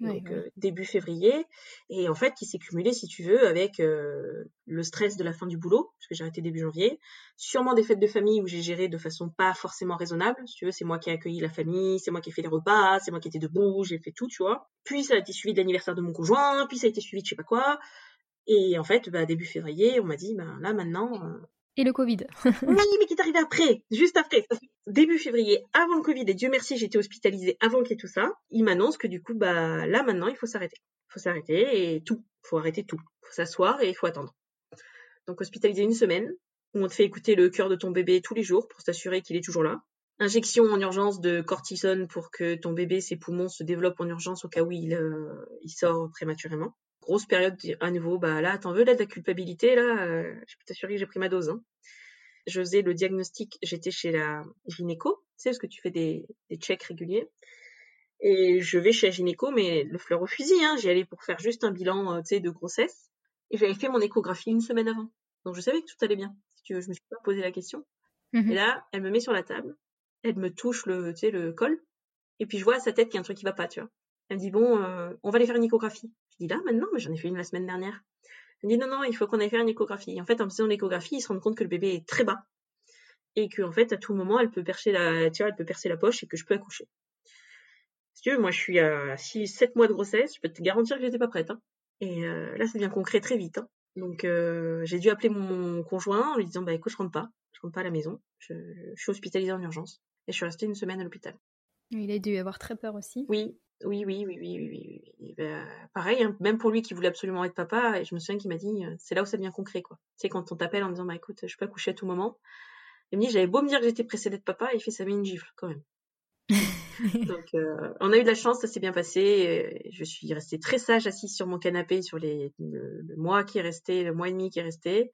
S3: Donc euh, début février et en fait qui s'est cumulé si tu veux avec euh, le stress de la fin du boulot parce que j'ai arrêté début janvier sûrement des fêtes de famille où j'ai géré de façon pas forcément raisonnable si tu veux c'est moi qui ai accueilli la famille c'est moi qui ai fait les repas c'est moi qui étais debout j'ai fait tout tu vois. Puis ça a été suivi de l'anniversaire de mon conjoint puis ça a été suivi de je sais pas quoi et en fait, bah, début février, on m'a dit, bah, là maintenant. Euh,
S2: et le Covid. *laughs*
S3: oui, mais qui est arrivé après, juste après. Début février, avant le Covid, et Dieu merci, j'étais hospitalisée avant qu'il y ait tout ça. Il m'annonce que du coup, bah, là maintenant, il faut s'arrêter. Il faut s'arrêter et tout. Il faut arrêter tout. Il faut s'asseoir et il faut attendre. Donc hospitalisé une semaine, où on te fait écouter le cœur de ton bébé tous les jours pour s'assurer qu'il est toujours là. Injection en urgence de cortisone pour que ton bébé, ses poumons se développent en urgence au cas où il, euh, il sort prématurément grosse période à nouveau, bah là, t'en veux là de la culpabilité, là, euh, je peux t'assurer que j'ai pris ma dose. Hein. Je faisais le diagnostic, j'étais chez la gynéco, tu sais, parce que tu fais des, des checks réguliers. Et je vais chez la gynéco, mais le fleur au fusil, hein, j'y allais pour faire juste un bilan, euh, tu sais, de grossesse. Et j'avais fait mon échographie une semaine avant. Donc je savais que tout allait bien. Si tu veux, je me suis pas posé la question.
S2: Mmh
S3: et là, elle me met sur la table, elle me touche le, tu sais, le col, et puis je vois à sa tête qu'il y a un truc qui va pas, tu vois. Elle me dit bon, euh, on va aller faire une échographie. Dis là maintenant, mais j'en ai fait une la semaine dernière. Elle dit non non, il faut qu'on aille faire une échographie. Et en fait, en faisant l'échographie, ils se rendent compte que le bébé est très bas et que en fait à tout moment elle peut percer la, tu vois, elle peut percer la poche et que je peux accoucher. Si tu veux, moi je suis à 6 7 mois de grossesse, je peux te garantir que j'étais pas prête hein. Et euh, là ça devient concret très vite hein. Donc euh, j'ai dû appeler mon conjoint en lui disant bah écoute, je rentre pas, je rentre pas à la maison, je, je suis hospitalisée en urgence et je suis restée une semaine à l'hôpital.
S2: Il a dû avoir très peur aussi.
S3: Oui, oui, oui, oui, oui, oui, oui. Ben, pareil, hein, même pour lui qui voulait absolument être papa, et je me souviens qu'il m'a dit, euh, c'est là où ça devient concret, quoi. Tu sais, quand on t'appelle en disant, bah écoute, je peux accoucher à tout moment. Il me dit, j'avais beau me dire que j'étais pressée d'être papa, il fait, ça met une gifle, quand même. *laughs* Donc, euh, on a eu de la chance, ça s'est bien passé. Je suis restée très sage assise sur mon canapé sur les, le, le, mois qui est resté, le mois et demi qui est resté.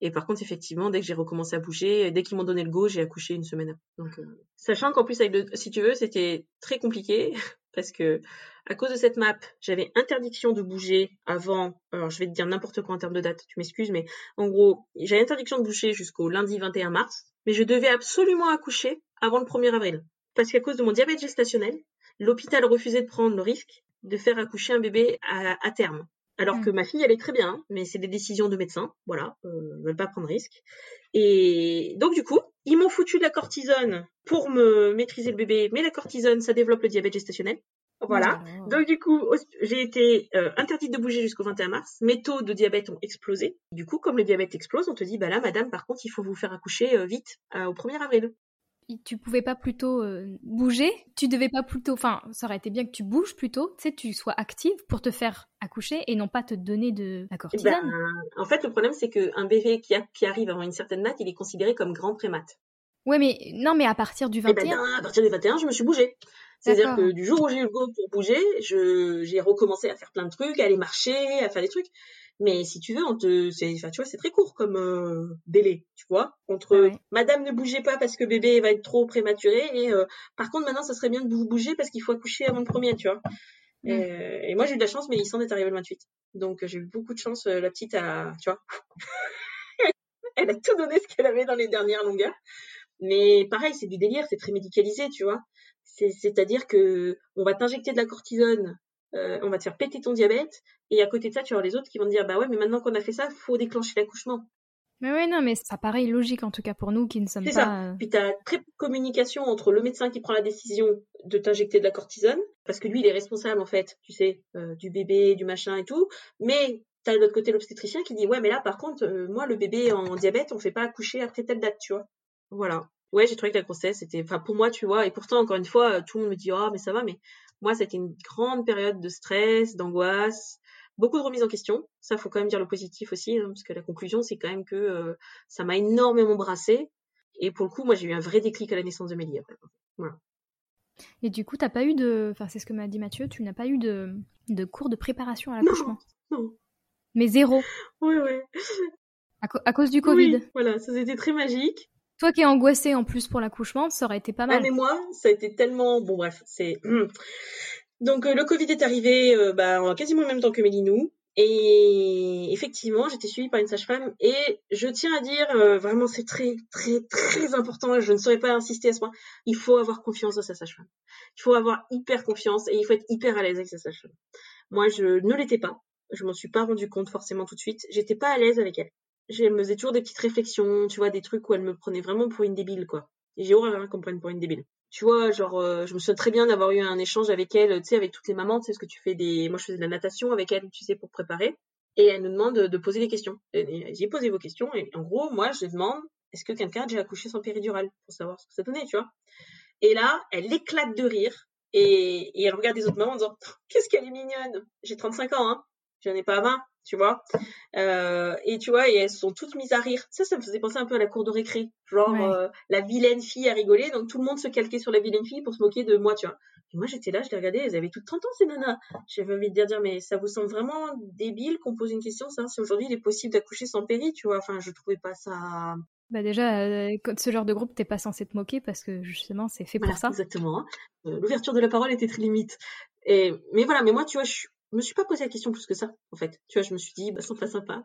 S3: Et par contre, effectivement, dès que j'ai recommencé à bouger, dès qu'ils m'ont donné le go, j'ai accouché une semaine après. Donc, euh, sachant qu'en plus, avec le, si tu veux, c'était très compliqué parce que à cause de cette map, j'avais interdiction de bouger avant. Alors, je vais te dire n'importe quoi en termes de date. Tu m'excuses, mais en gros, j'avais interdiction de bouger jusqu'au lundi 21 mars, mais je devais absolument accoucher avant le 1er avril parce qu'à cause de mon diabète gestationnel, l'hôpital refusait de prendre le risque de faire accoucher un bébé à, à terme. Alors mmh. que ma fille, elle est très bien, mais c'est des décisions de médecins, voilà, euh, ne veulent pas prendre risque. Et donc du coup, ils m'ont foutu de la cortisone pour me maîtriser le bébé, mais la cortisone, ça développe le diabète gestationnel. Voilà. Oh. Donc du coup, j'ai été euh, interdite de bouger jusqu'au 21 mars. Mes taux de diabète ont explosé. Du coup, comme le diabète explose, on te dit, bah là, madame, par contre, il faut vous faire accoucher euh, vite, euh, au 1er avril
S2: tu pouvais pas plutôt euh, bouger Tu devais pas plutôt, enfin, ça aurait été bien que tu bouges plutôt, tu sais, tu sois active pour te faire accoucher et non pas te donner de la cortisone.
S3: Ben, en fait, le problème c'est qu'un bébé qui, a, qui, arrive avant une certaine date, il est considéré comme grand prémat.
S2: Ouais, mais non, mais à partir du 21.
S3: Eh ben, à partir du 21, je me suis bougée. C'est-à-dire que du jour où j'ai eu le go pour bouger, j'ai recommencé à faire plein de trucs, à aller marcher, à faire des trucs. Mais si tu veux, on te, c'est, enfin, tu vois, c'est très court comme euh, délai, tu vois, entre ouais. Madame ne bougez pas parce que bébé va être trop prématuré et euh, par contre maintenant, ça serait bien de vous bouger parce qu'il faut accoucher avant le premier, tu vois. Mm. Euh, et moi j'ai eu de la chance, mais il s'en est arrivé le 28. Donc j'ai eu beaucoup de chance. la petite a, tu vois, *laughs* elle a tout donné ce qu'elle avait dans les dernières longueurs. Mais pareil, c'est du délire, c'est très médicalisé, tu vois. C'est-à-dire que on va t'injecter de la cortisone euh, on va te faire péter ton diabète, et à côté de ça, tu as les autres qui vont te dire, bah ouais, mais maintenant qu'on a fait ça, faut déclencher l'accouchement.
S2: Mais ouais, non, mais ça paraît logique en tout cas pour nous qui ne sommes pas. C'est ça.
S3: Euh, Puis t'as très peu de communication entre le médecin qui prend la décision de t'injecter de la cortisone, parce que lui, il est responsable en fait, tu sais, euh, du bébé, du machin et tout. Mais t'as de l'autre côté l'obstétricien qui dit, ouais, mais là, par contre, euh, moi, le bébé en diabète, on fait pas accoucher après telle date, tu vois. Voilà. Ouais, j'ai trouvé que la grossesse, c'était, enfin, pour moi, tu vois, et pourtant, encore une fois, tout le monde me dit, oh, mais ça va, mais moi, c'était une grande période de stress, d'angoisse, beaucoup de remise en question. Ça, faut quand même dire le positif aussi, hein, parce que la conclusion, c'est quand même que euh, ça m'a énormément brassé. Et pour le coup, moi, j'ai eu un vrai déclic à la naissance de Mélie. Voilà.
S2: Et du coup, t'as pas eu de, enfin, c'est ce que m'a dit Mathieu, tu n'as pas eu de, de cours de préparation à l'accouchement?
S3: Non, non.
S2: Mais zéro?
S3: Oui, oui.
S2: À, à cause du Covid?
S3: Oui, voilà, ça c'était très magique.
S2: Toi qui es angoissée en plus pour l'accouchement, ça aurait été pas mal.
S3: Ah mais moi, ça a été tellement... Bon bref, c'est... *clears throat* Donc euh, le Covid est arrivé euh, bah, quasiment en même temps que Mélinou. Et effectivement, j'étais suivie par une sage-femme. Et je tiens à dire, euh, vraiment, c'est très, très, très important. Je ne saurais pas insister à ce point. Il faut avoir confiance dans sa sage-femme. Il faut avoir hyper confiance et il faut être hyper à l'aise avec sa sage-femme. Moi, je ne l'étais pas. Je m'en suis pas rendu compte forcément tout de suite. J'étais pas à l'aise avec elle je me faisais toujours des petites réflexions, tu vois, des trucs où elle me prenait vraiment pour une débile, quoi. Et j'ai horreur qu'on me prenne pour une débile. Tu vois, genre, euh, je me souviens très bien d'avoir eu un échange avec elle, tu sais, avec toutes les mamans, tu sais, ce que tu fais des... Moi, je faisais de la natation avec elle, tu sais, pour préparer. Et elle nous demande de, poser des questions. J'ai posé vos questions, et en gros, moi, je demande, est-ce que quelqu'un a déjà accouché sans péridurale? Pour savoir ce que ça donnait, tu vois. Et là, elle éclate de rire, et, et elle regarde les autres mamans en disant, qu'est-ce qu'elle est mignonne J'ai 35 ans, hein. J'en ai pas 20 tu vois. Euh, et tu vois, et elles sont toutes mises à rire. Ça, ça me faisait penser un peu à la cour de récré. Genre, ouais. euh, la vilaine fille à rigoler, donc tout le monde se calquait sur la vilaine fille pour se moquer de moi, tu vois. Et moi, j'étais là, je les regardais, elles avaient toutes 30 ans, ces nanas. J'avais envie de dire, dire, mais ça vous semble vraiment débile qu'on pose une question, ça, si aujourd'hui il est possible d'accoucher sans péri, tu vois. Enfin, je trouvais pas ça...
S2: Bah déjà, euh, ce genre de groupe, t'es pas censé te moquer parce que justement, c'est fait pour ça.
S3: Exactement. Euh, L'ouverture de la parole était très limite. Et mais voilà, mais moi, tu vois, je suis je me suis pas posé la question plus que ça, en fait. Tu vois, je me suis dit, bah, pas sympa.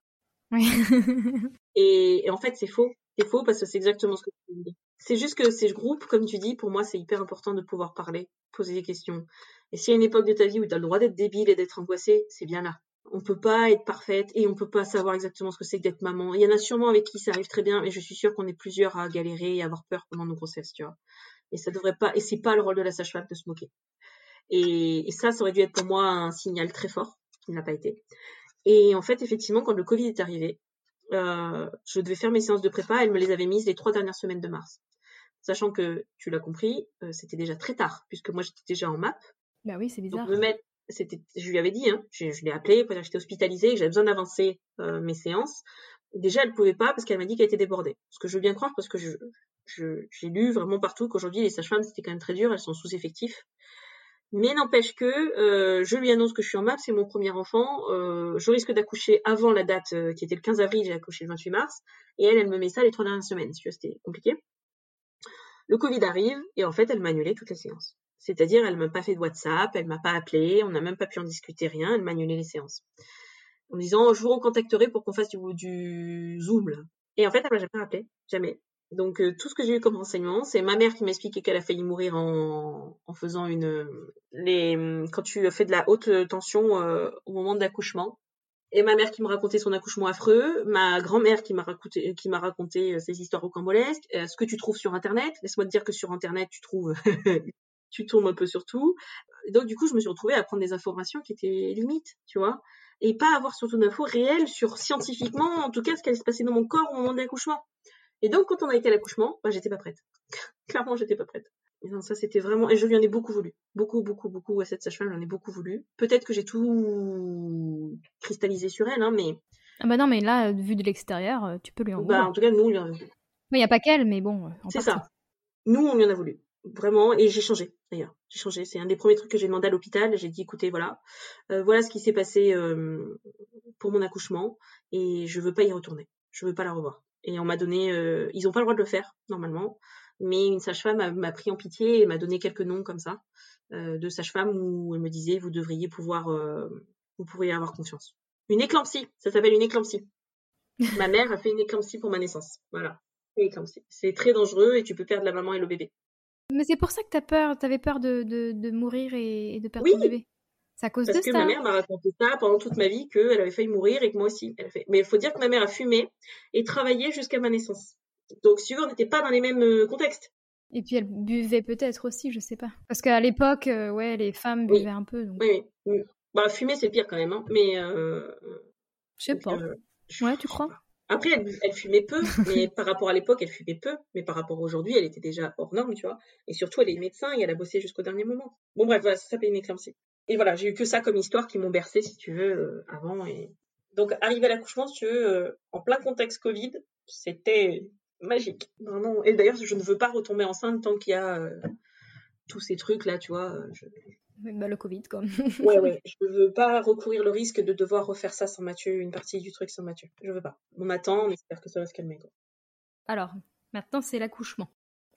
S2: Oui. *laughs*
S3: et, et, en fait, c'est faux. C'est faux parce que c'est exactement ce que tu dis. C'est juste que ces groupes, comme tu dis, pour moi, c'est hyper important de pouvoir parler, poser des questions. Et s'il y a une époque de ta vie où tu as le droit d'être débile et d'être angoissé, c'est bien là. On peut pas être parfaite et on peut pas savoir exactement ce que c'est que d'être maman. Il y en a sûrement avec qui ça arrive très bien, mais je suis sûre qu'on est plusieurs à galérer et avoir peur pendant nos grossesses, tu vois. Et ça devrait pas, et c'est pas le rôle de la sage-femme de se moquer. Et, ça, ça aurait dû être pour moi un signal très fort, qui n'a pas été. Et en fait, effectivement, quand le Covid est arrivé, euh, je devais faire mes séances de prépa, elle me les avait mises les trois dernières semaines de mars. Sachant que, tu l'as compris, euh, c'était déjà très tard, puisque moi j'étais déjà en MAP.
S2: Bah oui, c'est bizarre.
S3: me mettre, c'était, je lui avais dit, hein, je, je l'ai appelé, parce que j'étais hospitalisée, que j'avais besoin d'avancer euh, mes séances. Déjà, elle pouvait pas parce qu'elle m'a dit qu'elle était débordée. Ce que je veux bien croire parce que je, je, j'ai lu vraiment partout qu'aujourd'hui les sages-femmes c'était quand même très dur, elles sont sous-effectifs. Mais n'empêche que euh, je lui annonce que je suis en MAP, c'est mon premier enfant. Euh, je risque d'accoucher avant la date euh, qui était le 15 avril, j'ai accouché le 28 mars. Et elle, elle me met ça les trois dernières semaines. C'était compliqué. Le Covid arrive et en fait, elle m'a annulé toutes les séances. C'est-à-dire, elle m'a pas fait de WhatsApp, elle m'a pas appelé, on n'a même pas pu en discuter rien. Elle m'a annulé les séances en me disant je vous recontacterai pour qu'on fasse du, Zoom là. Et en fait, elle m'a jamais appelé, jamais. Donc euh, tout ce que j'ai eu comme renseignement, c'est ma mère qui m'a expliqué qu'elle a failli mourir en, faisant une quand tu fais de la haute tension euh, au moment de l'accouchement. Et ma mère qui me racontait son accouchement affreux, ma grand-mère qui m'a raconté qui m'a raconté ses histoires rocambolesques, euh, ce que tu trouves sur internet. Laisse-moi te dire que sur internet tu trouves *laughs* tu tombes un peu sur tout. Donc du coup, je me suis retrouvée à prendre des informations qui étaient limites, tu vois, et pas avoir surtout d'infos réelles sur scientifiquement, en tout cas, ce qui allait se passer dans mon corps au moment de l'accouchement. Et donc, quand on a été à l'accouchement, bah, j'étais pas prête. *laughs* Clairement, j'étais pas prête. Et donc, ça, c'était vraiment, et je lui en ai beaucoup voulu. Beaucoup, beaucoup, beaucoup, à cette sage-femme, j'en ai beaucoup voulu. Peut-être que j'ai tout cristallisé sur elle, hein, mais.
S2: Ah bah non, mais là, vu de l'extérieur, euh, tu peux lui en
S3: vouloir. Bah, en tout cas, nous, on lui en a voulu.
S2: Mais il n'y a pas qu'elle, mais bon.
S3: C'est ça. Nous, on lui en a voulu. Vraiment, et j'ai changé, d'ailleurs. J'ai changé. C'est un des premiers trucs que j'ai demandé à l'hôpital. J'ai dit, écoutez, voilà, euh, voilà ce qui s'est passé euh, pour mon accouchement, et je veux pas y retourner. Je veux pas la revoir. Et on m'a donné, euh, ils ont pas le droit de le faire normalement, mais une sage-femme m'a pris en pitié et m'a donné quelques noms comme ça euh, de sage-femmes où elle me disait vous devriez pouvoir, euh, vous pourriez avoir confiance. Une éclampsie, ça s'appelle une éclampsie. *laughs* ma mère a fait une éclampsie pour ma naissance, voilà. C'est très dangereux et tu peux perdre la maman et le bébé.
S2: Mais c'est pour ça que t'as peur, t'avais peur de, de, de, mourir et, de perdre ton bébé. C'est à cause
S3: Parce
S2: de
S3: que ma mère m'a raconté ça pendant toute ma vie, qu'elle avait failli mourir et que moi aussi. Elle fait... Mais il faut dire que ma mère a fumé et travaillé jusqu'à ma naissance. Donc, si tu veux, on n'était pas dans les mêmes euh, contextes.
S2: Et puis elle buvait peut-être aussi, je sais pas. Parce qu'à l'époque, euh, ouais, les femmes buvaient un peu. Donc...
S3: Oui, oui. Bah, fumer, c'est pire quand même, hein. Mais. Euh...
S2: Je sais pas. Euh, ouais, tu crois?
S3: Après, elle, elle, fumait peu, mais *laughs* par rapport à l'époque, elle fumait peu. Mais par rapport à aujourd'hui, elle était déjà hors norme, tu vois. Et surtout, elle est médecin et elle a bossé jusqu'au dernier moment. Bon, bref, voilà, ça s'appelle une éclampsie. Et voilà, j'ai eu que ça comme histoire qui m'ont bercé, si tu veux, euh, avant. Et donc, arriver à l'accouchement, si tu veux, euh, en plein contexte Covid, c'était magique, vraiment. Et d'ailleurs, je ne veux pas retomber enceinte tant qu'il y a euh, tous ces trucs là, tu vois. Je...
S2: bah, le Covid, quoi. *laughs*
S3: ouais, ouais. Je veux pas recourir le risque de devoir refaire ça sans Mathieu, une partie du truc sans Mathieu. Je veux pas. On attend, on espère que ça va se calmer, quoi.
S2: Alors, maintenant, c'est l'accouchement.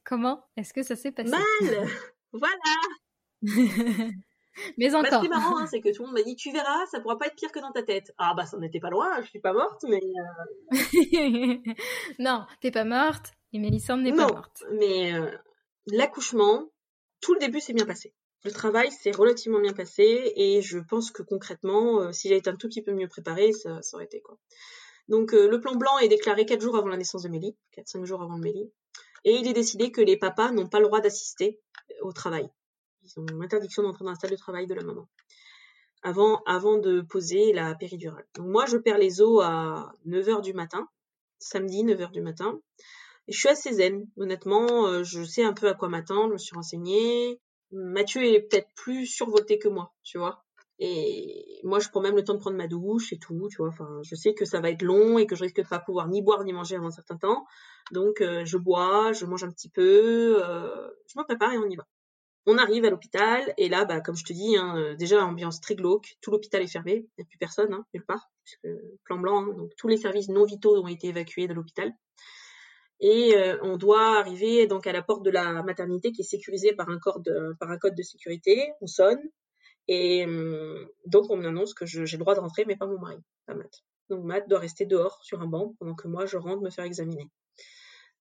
S2: Comment est-ce que ça s'est passé?
S3: Mal Voilà *laughs*
S2: Mais encore.
S3: ce qui est marrant, hein, *laughs* c'est que tout le monde m'a dit, tu verras, ça pourra pas être pire que dans ta tête. Ah bah ça n'était pas loin, je suis pas morte, mais.
S2: Euh... *laughs* non, t'es pas morte, et Mélissande n'est pas morte.
S3: Mais euh, l'accouchement, tout le début s'est bien passé. Le travail s'est relativement bien passé, et je pense que concrètement, euh, si j'avais été un tout petit peu mieux préparée, ça, ça aurait été quoi. Donc euh, le plan blanc est déclaré quatre jours avant la naissance de Mélie, quatre cinq jours avant Mélie, et il est décidé que les papas n'ont pas le droit d'assister au travail. Ils ont l'interdiction d'entrer dans la salle de travail de la maman avant, avant de poser la péridurale. Moi, je perds les os à 9h du matin, samedi 9h du matin. Je suis assez zen. Honnêtement, euh, je sais un peu à quoi m'attendre, je me suis renseignée. Mathieu est peut-être plus survolté que moi, tu vois. Et moi, je prends même le temps de prendre ma douche et tout, tu vois. Enfin, je sais que ça va être long et que je risque de pas pouvoir ni boire ni manger avant un certain temps. Donc, euh, je bois, je mange un petit peu, euh, je me prépare et on y va. On arrive à l'hôpital et là, bah, comme je te dis, hein, euh, déjà ambiance très glauque, tout l'hôpital est fermé, il n'y a plus personne, hein, nulle part, puisque plan blanc, hein, tous les services non vitaux ont été évacués de l'hôpital. Et euh, on doit arriver donc à la porte de la maternité qui est sécurisée par un, un code de sécurité. On sonne et hum, donc on m'annonce que j'ai le droit de rentrer, mais pas mon mari, pas Matt. Donc Matt doit rester dehors sur un banc pendant que moi je rentre me faire examiner.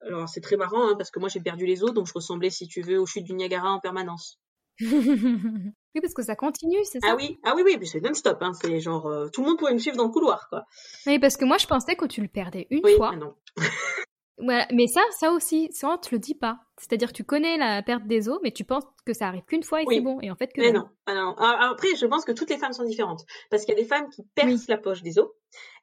S3: Alors c'est très marrant hein, parce que moi j'ai perdu les os, donc je ressemblais, si tu veux, aux chutes du Niagara en permanence. *laughs*
S2: oui, parce que ça continue, c'est ça?
S3: Ah oui, ah oui, oui, c'est non-stop. Hein, c'est genre euh, tout le monde pouvait me suivre dans le couloir, quoi.
S2: Oui, parce que moi je pensais que tu le perdais une
S3: oui,
S2: fois.
S3: mais non. *laughs*
S2: Voilà. Mais ça, ça aussi, ça on te le dit pas. C'est-à-dire que tu connais la perte des os, mais tu penses que ça arrive qu'une fois et
S3: Oui.
S2: c'est bon. Et en fait, que
S3: Mais non. Ah non. Ah, Après, je pense que toutes les femmes sont différentes parce qu'il y a des femmes qui percent la poche des os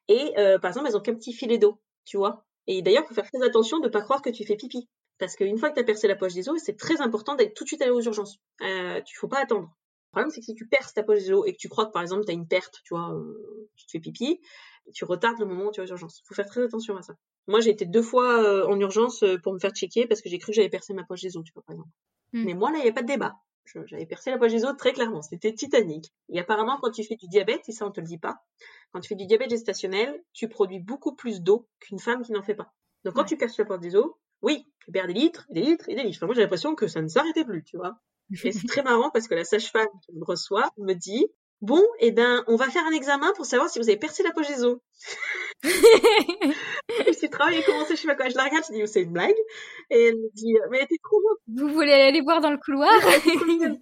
S3: et euh, par exemple elles ont qu'un petit filet d'eau, tu vois. Et d'ailleurs, faut faire très attention de pas croire que tu fais pipi. Parce qu'une fois que tu as percé la poche des os, c'est très important d'être tout de suite allé aux urgences. Euh, tu faut pas attendre. Le problème, c'est que si tu perces ta poche des os et que tu crois que, par exemple, tu as une perte, tu vois, euh, tu te fais pipi, tu retardes le moment où tu vas aux urgences. faut faire très attention à ça. Moi, j'ai été deux fois euh, en urgence euh, pour me faire checker parce que j'ai cru que j'avais percé ma poche des os, tu vois, par exemple.
S2: Mm.
S3: Mais moi, là, il n'y a pas de débat. J'avais percé la poche des os très clairement. C'était titanique. Et apparemment, quand tu fais du diabète, et ça, on te le dit pas, quand tu fais du diabète gestationnel, tu produis beaucoup plus d'eau qu'une femme qui n'en fait pas. Donc, quand
S2: Ouais.
S3: tu perces la poche des os, oui, tu perds des litres, des litres et des litres. Enfin, moi, j'ai l'impression que ça ne s'arrêtait plus, tu vois. Et c'est très marrant parce que la sage-femme qui me reçoit me dit Bon, eh ben, on va faire un examen pour savoir si vous avez percé la poche des os. Et si le travail a commencé, je sais pas quoi. Je la regarde, je dis Oh, C'est une blague. Et elle me dit Mais t'es trop
S2: Vous voulez aller voir dans le couloir?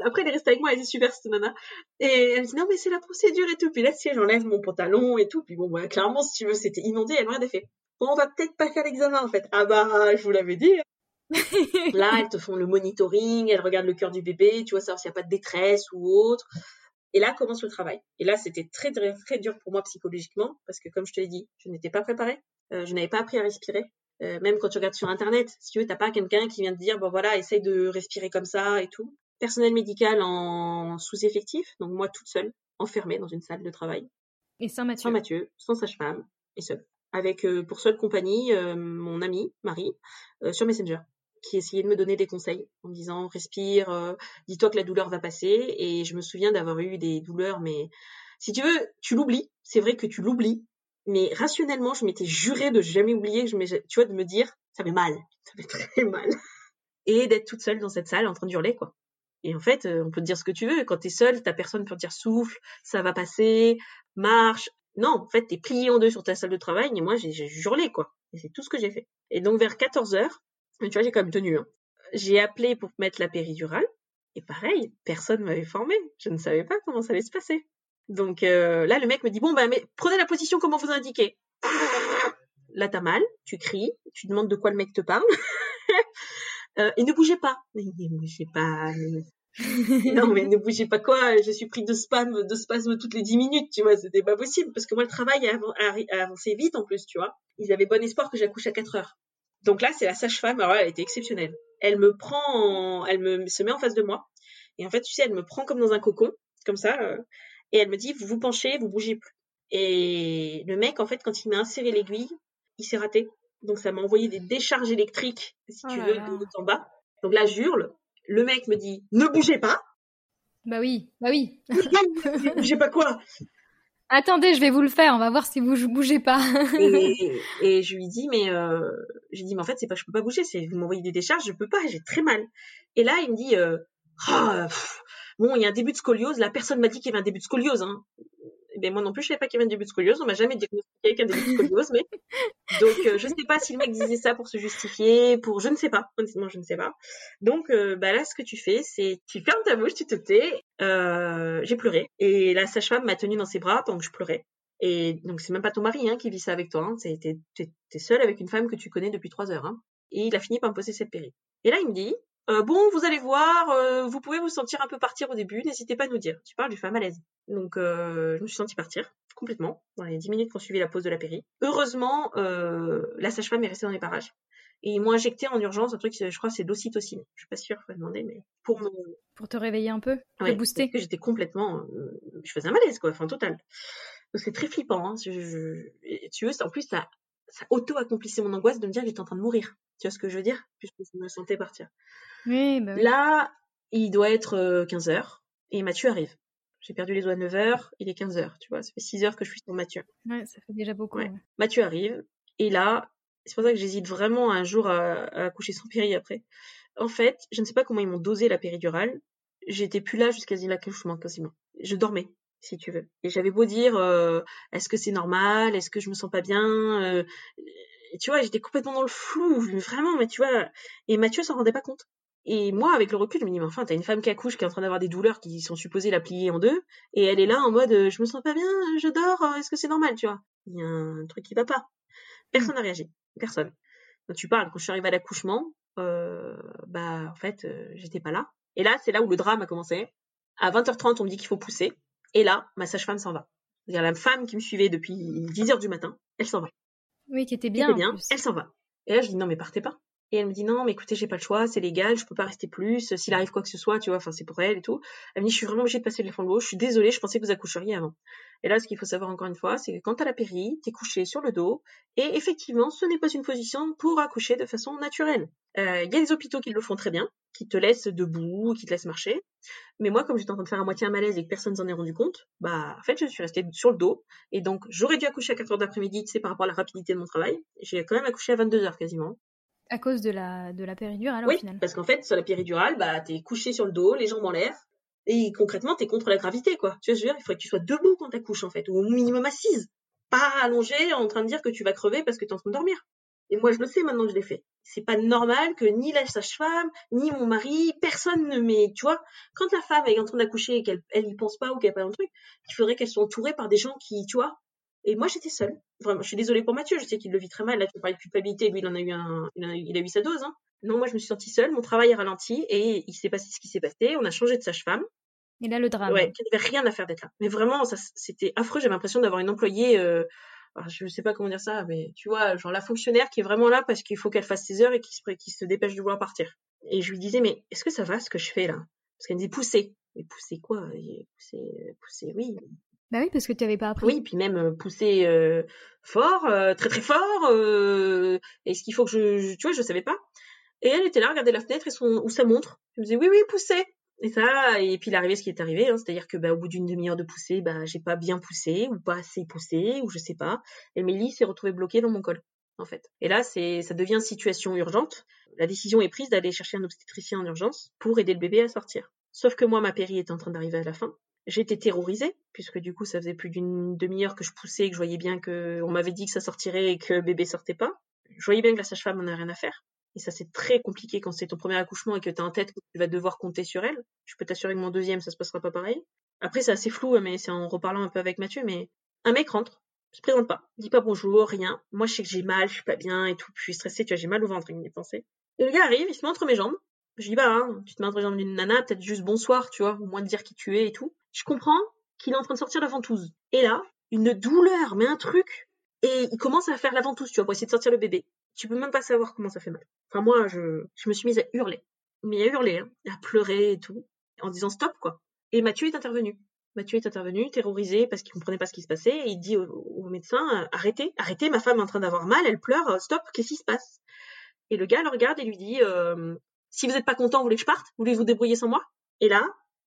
S3: Après, elle est restée avec moi, elle est super, cette nana. Et elle me dit, non, mais c'est la procédure et tout. Puis là, sais, j'enlève mon pantalon et tout. Puis bon, bah, clairement, si tu veux, c'était inondé, elle m'a rien fait. Bon, on va peut-être pas faire l'examen, en fait. Ah bah, je vous l'avais dit. *laughs* Là, elles te font le monitoring, elles regardent le cœur du bébé, tu vois, savoir s'il n'y a pas de détresse ou autre. Et là commence le travail. Et là, c'était très, très, très dur pour moi psychologiquement, parce que comme je te l'ai dit, je n'étais pas préparée. Euh, je n'avais pas appris à respirer. Euh, même quand tu regardes sur Internet, si tu veux, t'as pas quelqu'un qui vient te dire, bon voilà, essaye de respirer comme ça et tout. Personnel médical en sous-effectif, donc moi toute seule, enfermée dans une salle de travail,
S2: Et sans Mathieu.
S3: sans Mathieu, sans sage-femme, et seule. Avec euh, pour seule compagnie euh, mon amie, Marie, euh, sur Messenger, qui essayait de me donner des conseils en me disant respire, euh, dis-toi que la douleur va passer. Et je me souviens d'avoir eu des douleurs, mais si tu veux, tu l'oublies. C'est vrai que tu l'oublies, mais rationnellement, je m'étais juré de jamais oublier, tu vois, de me dire ça fait mal, ça fait *laughs* très mal, et d'être toute seule dans cette salle en train d'hurler quoi. Et en fait, euh, on peut te dire ce que tu veux. Quand t'es seule, t'as personne pour te dire souffle, ça va passer, marche. Non, en fait, t'es plié en deux sur ta salle de travail. Et moi, j'ai j'ai hurlé, quoi. Et c'est tout ce que j'ai fait. Et donc, vers 14 heures, tu vois, j'ai quand même tenu. hein. J'ai appelé pour mettre la péridurale. Et pareil, personne m'avait formé. Je ne savais pas comment ça allait se passer. Donc euh, là, le mec me dit, bon, bah, mais prenez la position comme on vous indiquait. Là, t'as mal, tu cries, tu demandes de quoi le mec te parle. *laughs* Euh, et ne bougez pas. Mais ne bougez pas. *laughs* non, mais ne bougez pas quoi. Je suis pris de spam, de spasmes toutes les 10 minutes, tu vois. C'était pas possible parce que moi, le travail a avancé vite en plus, tu vois. Ils avaient bon espoir que j'accouche à 4 heures. Donc là, c'est la sage-femme. Alors là, elle était exceptionnelle. Elle me prend, en- elle me se met en face de moi. Et en fait, tu sais, elle me prend comme dans un cocon, comme ça. euh, et elle me dit, vous vous penchez, vous bougez plus. Et le mec, en fait, quand il m'a inséré l'aiguille, il s'est raté. Donc ça m'a envoyé des décharges électriques, si
S2: Oh
S3: tu
S2: là
S3: veux,
S2: là.
S3: de haut en bas. Donc là, j'hurle. Le mec me dit, ne bougez pas.
S2: Bah oui, bah oui. *laughs*
S3: Ne bougez pas quoi
S2: Attendez, je vais vous le faire. On va voir si vous bougez pas. *laughs*
S3: et, et je lui dis, mais euh, je lui dis, mais en fait, c'est pas, je peux pas bouger. C'est vous m'envoyez des décharges, je peux pas. J'ai très mal. Et là, il me dit, euh, Ah, pff, bon, il y a un début de scoliose. Là, personne m'a dit qu'il y avait un début de scoliose. Hein. Eh ben moi non plus, je savais pas qu'il y avait un début de scoliose. On m'a jamais diagnostiqué avec un début de scoliose, mais *laughs* donc euh, je sais pas si le mec disait ça pour se justifier, pour je ne sais pas. Honnêtement, je ne sais pas. Donc euh, bah là, ce que tu fais, c'est tu fermes ta bouche, tu te tais. Euh, j'ai pleuré et la sage-femme m'a tenue dans ses bras pendant que je pleurais. Et donc c'est même pas ton mari hein, qui vit ça avec toi. Hein. T'es, t'es, t'es seule avec une femme que tu connais depuis trois heures. Hein. Et il a fini par me poser cette péri. Et là, il me dit. Euh, bon, vous allez voir, euh, vous pouvez vous sentir un peu partir au début, n'hésitez pas à nous dire. Tu parles du femme à l'aise. Donc, euh, je me suis sentie partir complètement dans les 10 minutes qu'on suivi la pause de la péri. Heureusement, la sage-femme est restée dans les parages. Et ils m'ont injecté en urgence un truc, je crois, c'est de l'ocytocine. Je suis pas sûre, faut demander, mais pour me,
S2: Pour te réveiller un peu, te
S3: ouais,
S2: booster.
S3: parce que j'étais complètement, je faisais un malaise, quoi, enfin, total. Donc, c'est très flippant, hein. Je, je- et tu veux, en plus, ça, ça auto-accomplissait mon angoisse de me dire que j'étais en train de mourir. Tu vois ce que je veux dire? Puisque je me sentais partir.
S2: Oui, bah oui.
S3: Là, il doit être 15h et Mathieu arrive. J'ai perdu les doigts à 9h, il est 15h, tu vois, ça fait 6 heures que je suis sur Mathieu.
S2: Ouais, ça fait déjà beaucoup.
S3: Ouais.
S2: ouais.
S3: Mathieu arrive et là, c'est pour ça que j'hésite vraiment un jour à, à accoucher sans péri après. En fait, je ne sais pas comment ils m'ont dosé la péridurale, j'étais plus là jusqu'à l'accouchement quasiment. Je dormais, si tu veux. Et j'avais beau dire, euh, est-ce que c'est normal, est-ce que je me sens pas bien, euh, tu vois, j'étais complètement dans le flou, vraiment, mais tu vois. Et Mathieu s'en rendait pas compte. Et moi, avec le recul, je me dis, mais enfin, t'as une femme qui accouche, qui est en train d'avoir des douleurs qui sont supposées la plier en deux, et elle est là en mode, je me sens pas bien, je dors, est-ce que c'est normal, tu vois Il y a un truc qui va pas. Personne n'a réagi. Personne. Quand tu parles, quand je suis arrivée à l'accouchement, euh, bah, en fait, euh, j'étais pas là. Et là, c'est là où le drame a commencé. À 20h30, on me dit qu'il faut pousser. Et là, ma sage-femme s'en va. C'est-à-dire la femme qui me suivait depuis 10h du matin, elle s'en va.
S2: Oui, qui était bien.
S3: bien, elle s'en va. Et là, je dis non, mais partez pas. Et elle me dit non, mais écoutez, j'ai pas le choix, c'est légal, je peux pas rester plus. S'il arrive quoi que ce soit, tu vois, enfin c'est pour elle et tout. Elle me dit je suis vraiment obligée de passer le flambeau. Je suis désolée, je pensais que vous accoucheriez avant. Et là, ce qu'il faut savoir encore une fois, c'est que quand t'as la péri, t'es couché sur le dos, et effectivement, ce n'est pas une position pour accoucher de façon naturelle. Il euh, y a des hôpitaux qui le font très bien, qui te laissent debout, qui te laissent marcher. Mais moi, comme j'étais en train de faire à moitié un malaise et que personne s'en est rendu compte, bah en fait, je suis restée sur le dos. Et donc, j'aurais dû accoucher à 4 heures d'après-midi, tu sais, par rapport à la rapidité de mon travail. J'ai quand même accouché à 22 heures quasiment.
S2: À cause de la, de la péridurale,
S3: oui,
S2: au final.
S3: parce qu'en fait, sur la péridurale, bah, t'es couché sur le dos, les jambes en l'air, et concrètement, t'es contre la gravité, quoi. Tu vois, je veux dire, il faudrait que tu sois debout quand t'accouches, en fait, ou au minimum assise. Pas allongée en train de dire que tu vas crever parce que t'es en train de dormir. Et moi, je le sais maintenant que je l'ai fait. C'est pas normal que ni la sage-femme, ni mon mari, personne ne met, tu vois, quand la femme est en train d'accoucher et qu'elle elle y pense pas ou qu'elle a pas un truc, il faudrait qu'elle soit entourée par des gens qui, tu vois, et moi, j'étais seule. Vraiment, je suis désolée pour Mathieu, je sais qu'il le vit très mal. Là, tu parles de culpabilité, lui, il en a eu un, il a, eu sa dose. Hein. Non, moi, je me suis sentie seule. Mon travail est ralenti et il s'est passé ce qui s'est passé. On a changé de sage-femme.
S2: Et là, le drame.
S3: Ouais, qui n'avait rien à faire d'être là. Mais vraiment, ça, c'était affreux. J'avais l'impression d'avoir une employée. Euh, je sais pas comment dire ça, mais tu vois, genre la fonctionnaire qui est vraiment là parce qu'il faut qu'elle fasse ses heures et qui se, qui se dépêche de vouloir partir. Et je lui disais, mais est-ce que ça va ce que je fais là? Parce qu'elle me dit pousser. Mais pousser quoi? Pousser, pousser, oui.
S2: Bah oui, parce que tu n'avais pas appris.
S3: Oui, puis même euh, pousser euh, fort, euh, très très fort. Est-ce qu'il faut que je, tu vois, je savais pas. Et elle était là, regardait la fenêtre et son ou sa montre. Je me disais oui oui pousser. Et ça, et puis il arrivait ce qui est arrivé, hein, c'est-à-dire que bah, au bout d'une demi-heure de pousser, bah j'ai pas bien poussé ou pas assez poussé ou je sais pas. Et Mélie s'est retrouvée bloquée dans mon col en fait. Et là, c'est ça devient situation urgente. La décision est prise d'aller chercher un obstétricien en urgence pour aider le bébé à sortir. Sauf que moi, ma péri était en train d'arriver à la fin. J'étais terrorisée, puisque du coup, ça faisait plus d'une demi-heure que je poussais et que je voyais bien que on m'avait dit que ça sortirait et que bébé sortait pas. Je voyais bien que la sage-femme en a rien à faire. Et ça, c'est très compliqué quand c'est ton premier accouchement et que t'as en tête que tu vas devoir compter sur elle. Je peux t'assurer que mon deuxième, ça se passera pas pareil. Après, c'est assez flou, mais c'est en reparlant un peu avec Mathieu, mais un mec rentre, se présente pas, dit pas bonjour, rien. Moi, je sais que j'ai mal, je suis pas bien et tout, je suis stressée, tu vois, j'ai mal au ventre, il m'y pensait. Et le gars arrive, il se met entre mes jambes. Je dis, bah, hein, tu te mets entre les jambes d'une nana, peut-être juste bonsoir, tu vois, au moins de dire qui tu es et tout. Je comprends qu'il est en train de sortir la ventouse. Et là, une douleur, mais un truc. Et il commence à faire la ventouse, tu vois, pour essayer de sortir le bébé. Tu peux même pas savoir comment ça fait mal. Enfin, moi, je, je me suis mise à hurler. Mais à hurler, hein, à pleurer et tout, en disant stop, quoi. Et Mathieu est intervenu. Mathieu est intervenu, terrorisé parce qu'il comprenait pas ce qui se passait, et il dit au, médecin arrêtez, arrêtez, ma femme est en train d'avoir mal, elle pleure, stop, qu'est-ce qui se passe? Et le gars le regarde et lui dit euh, si vous n'êtes pas content, vous voulez que je parte? Vous voulez vous débrouiller sans moi? Et là,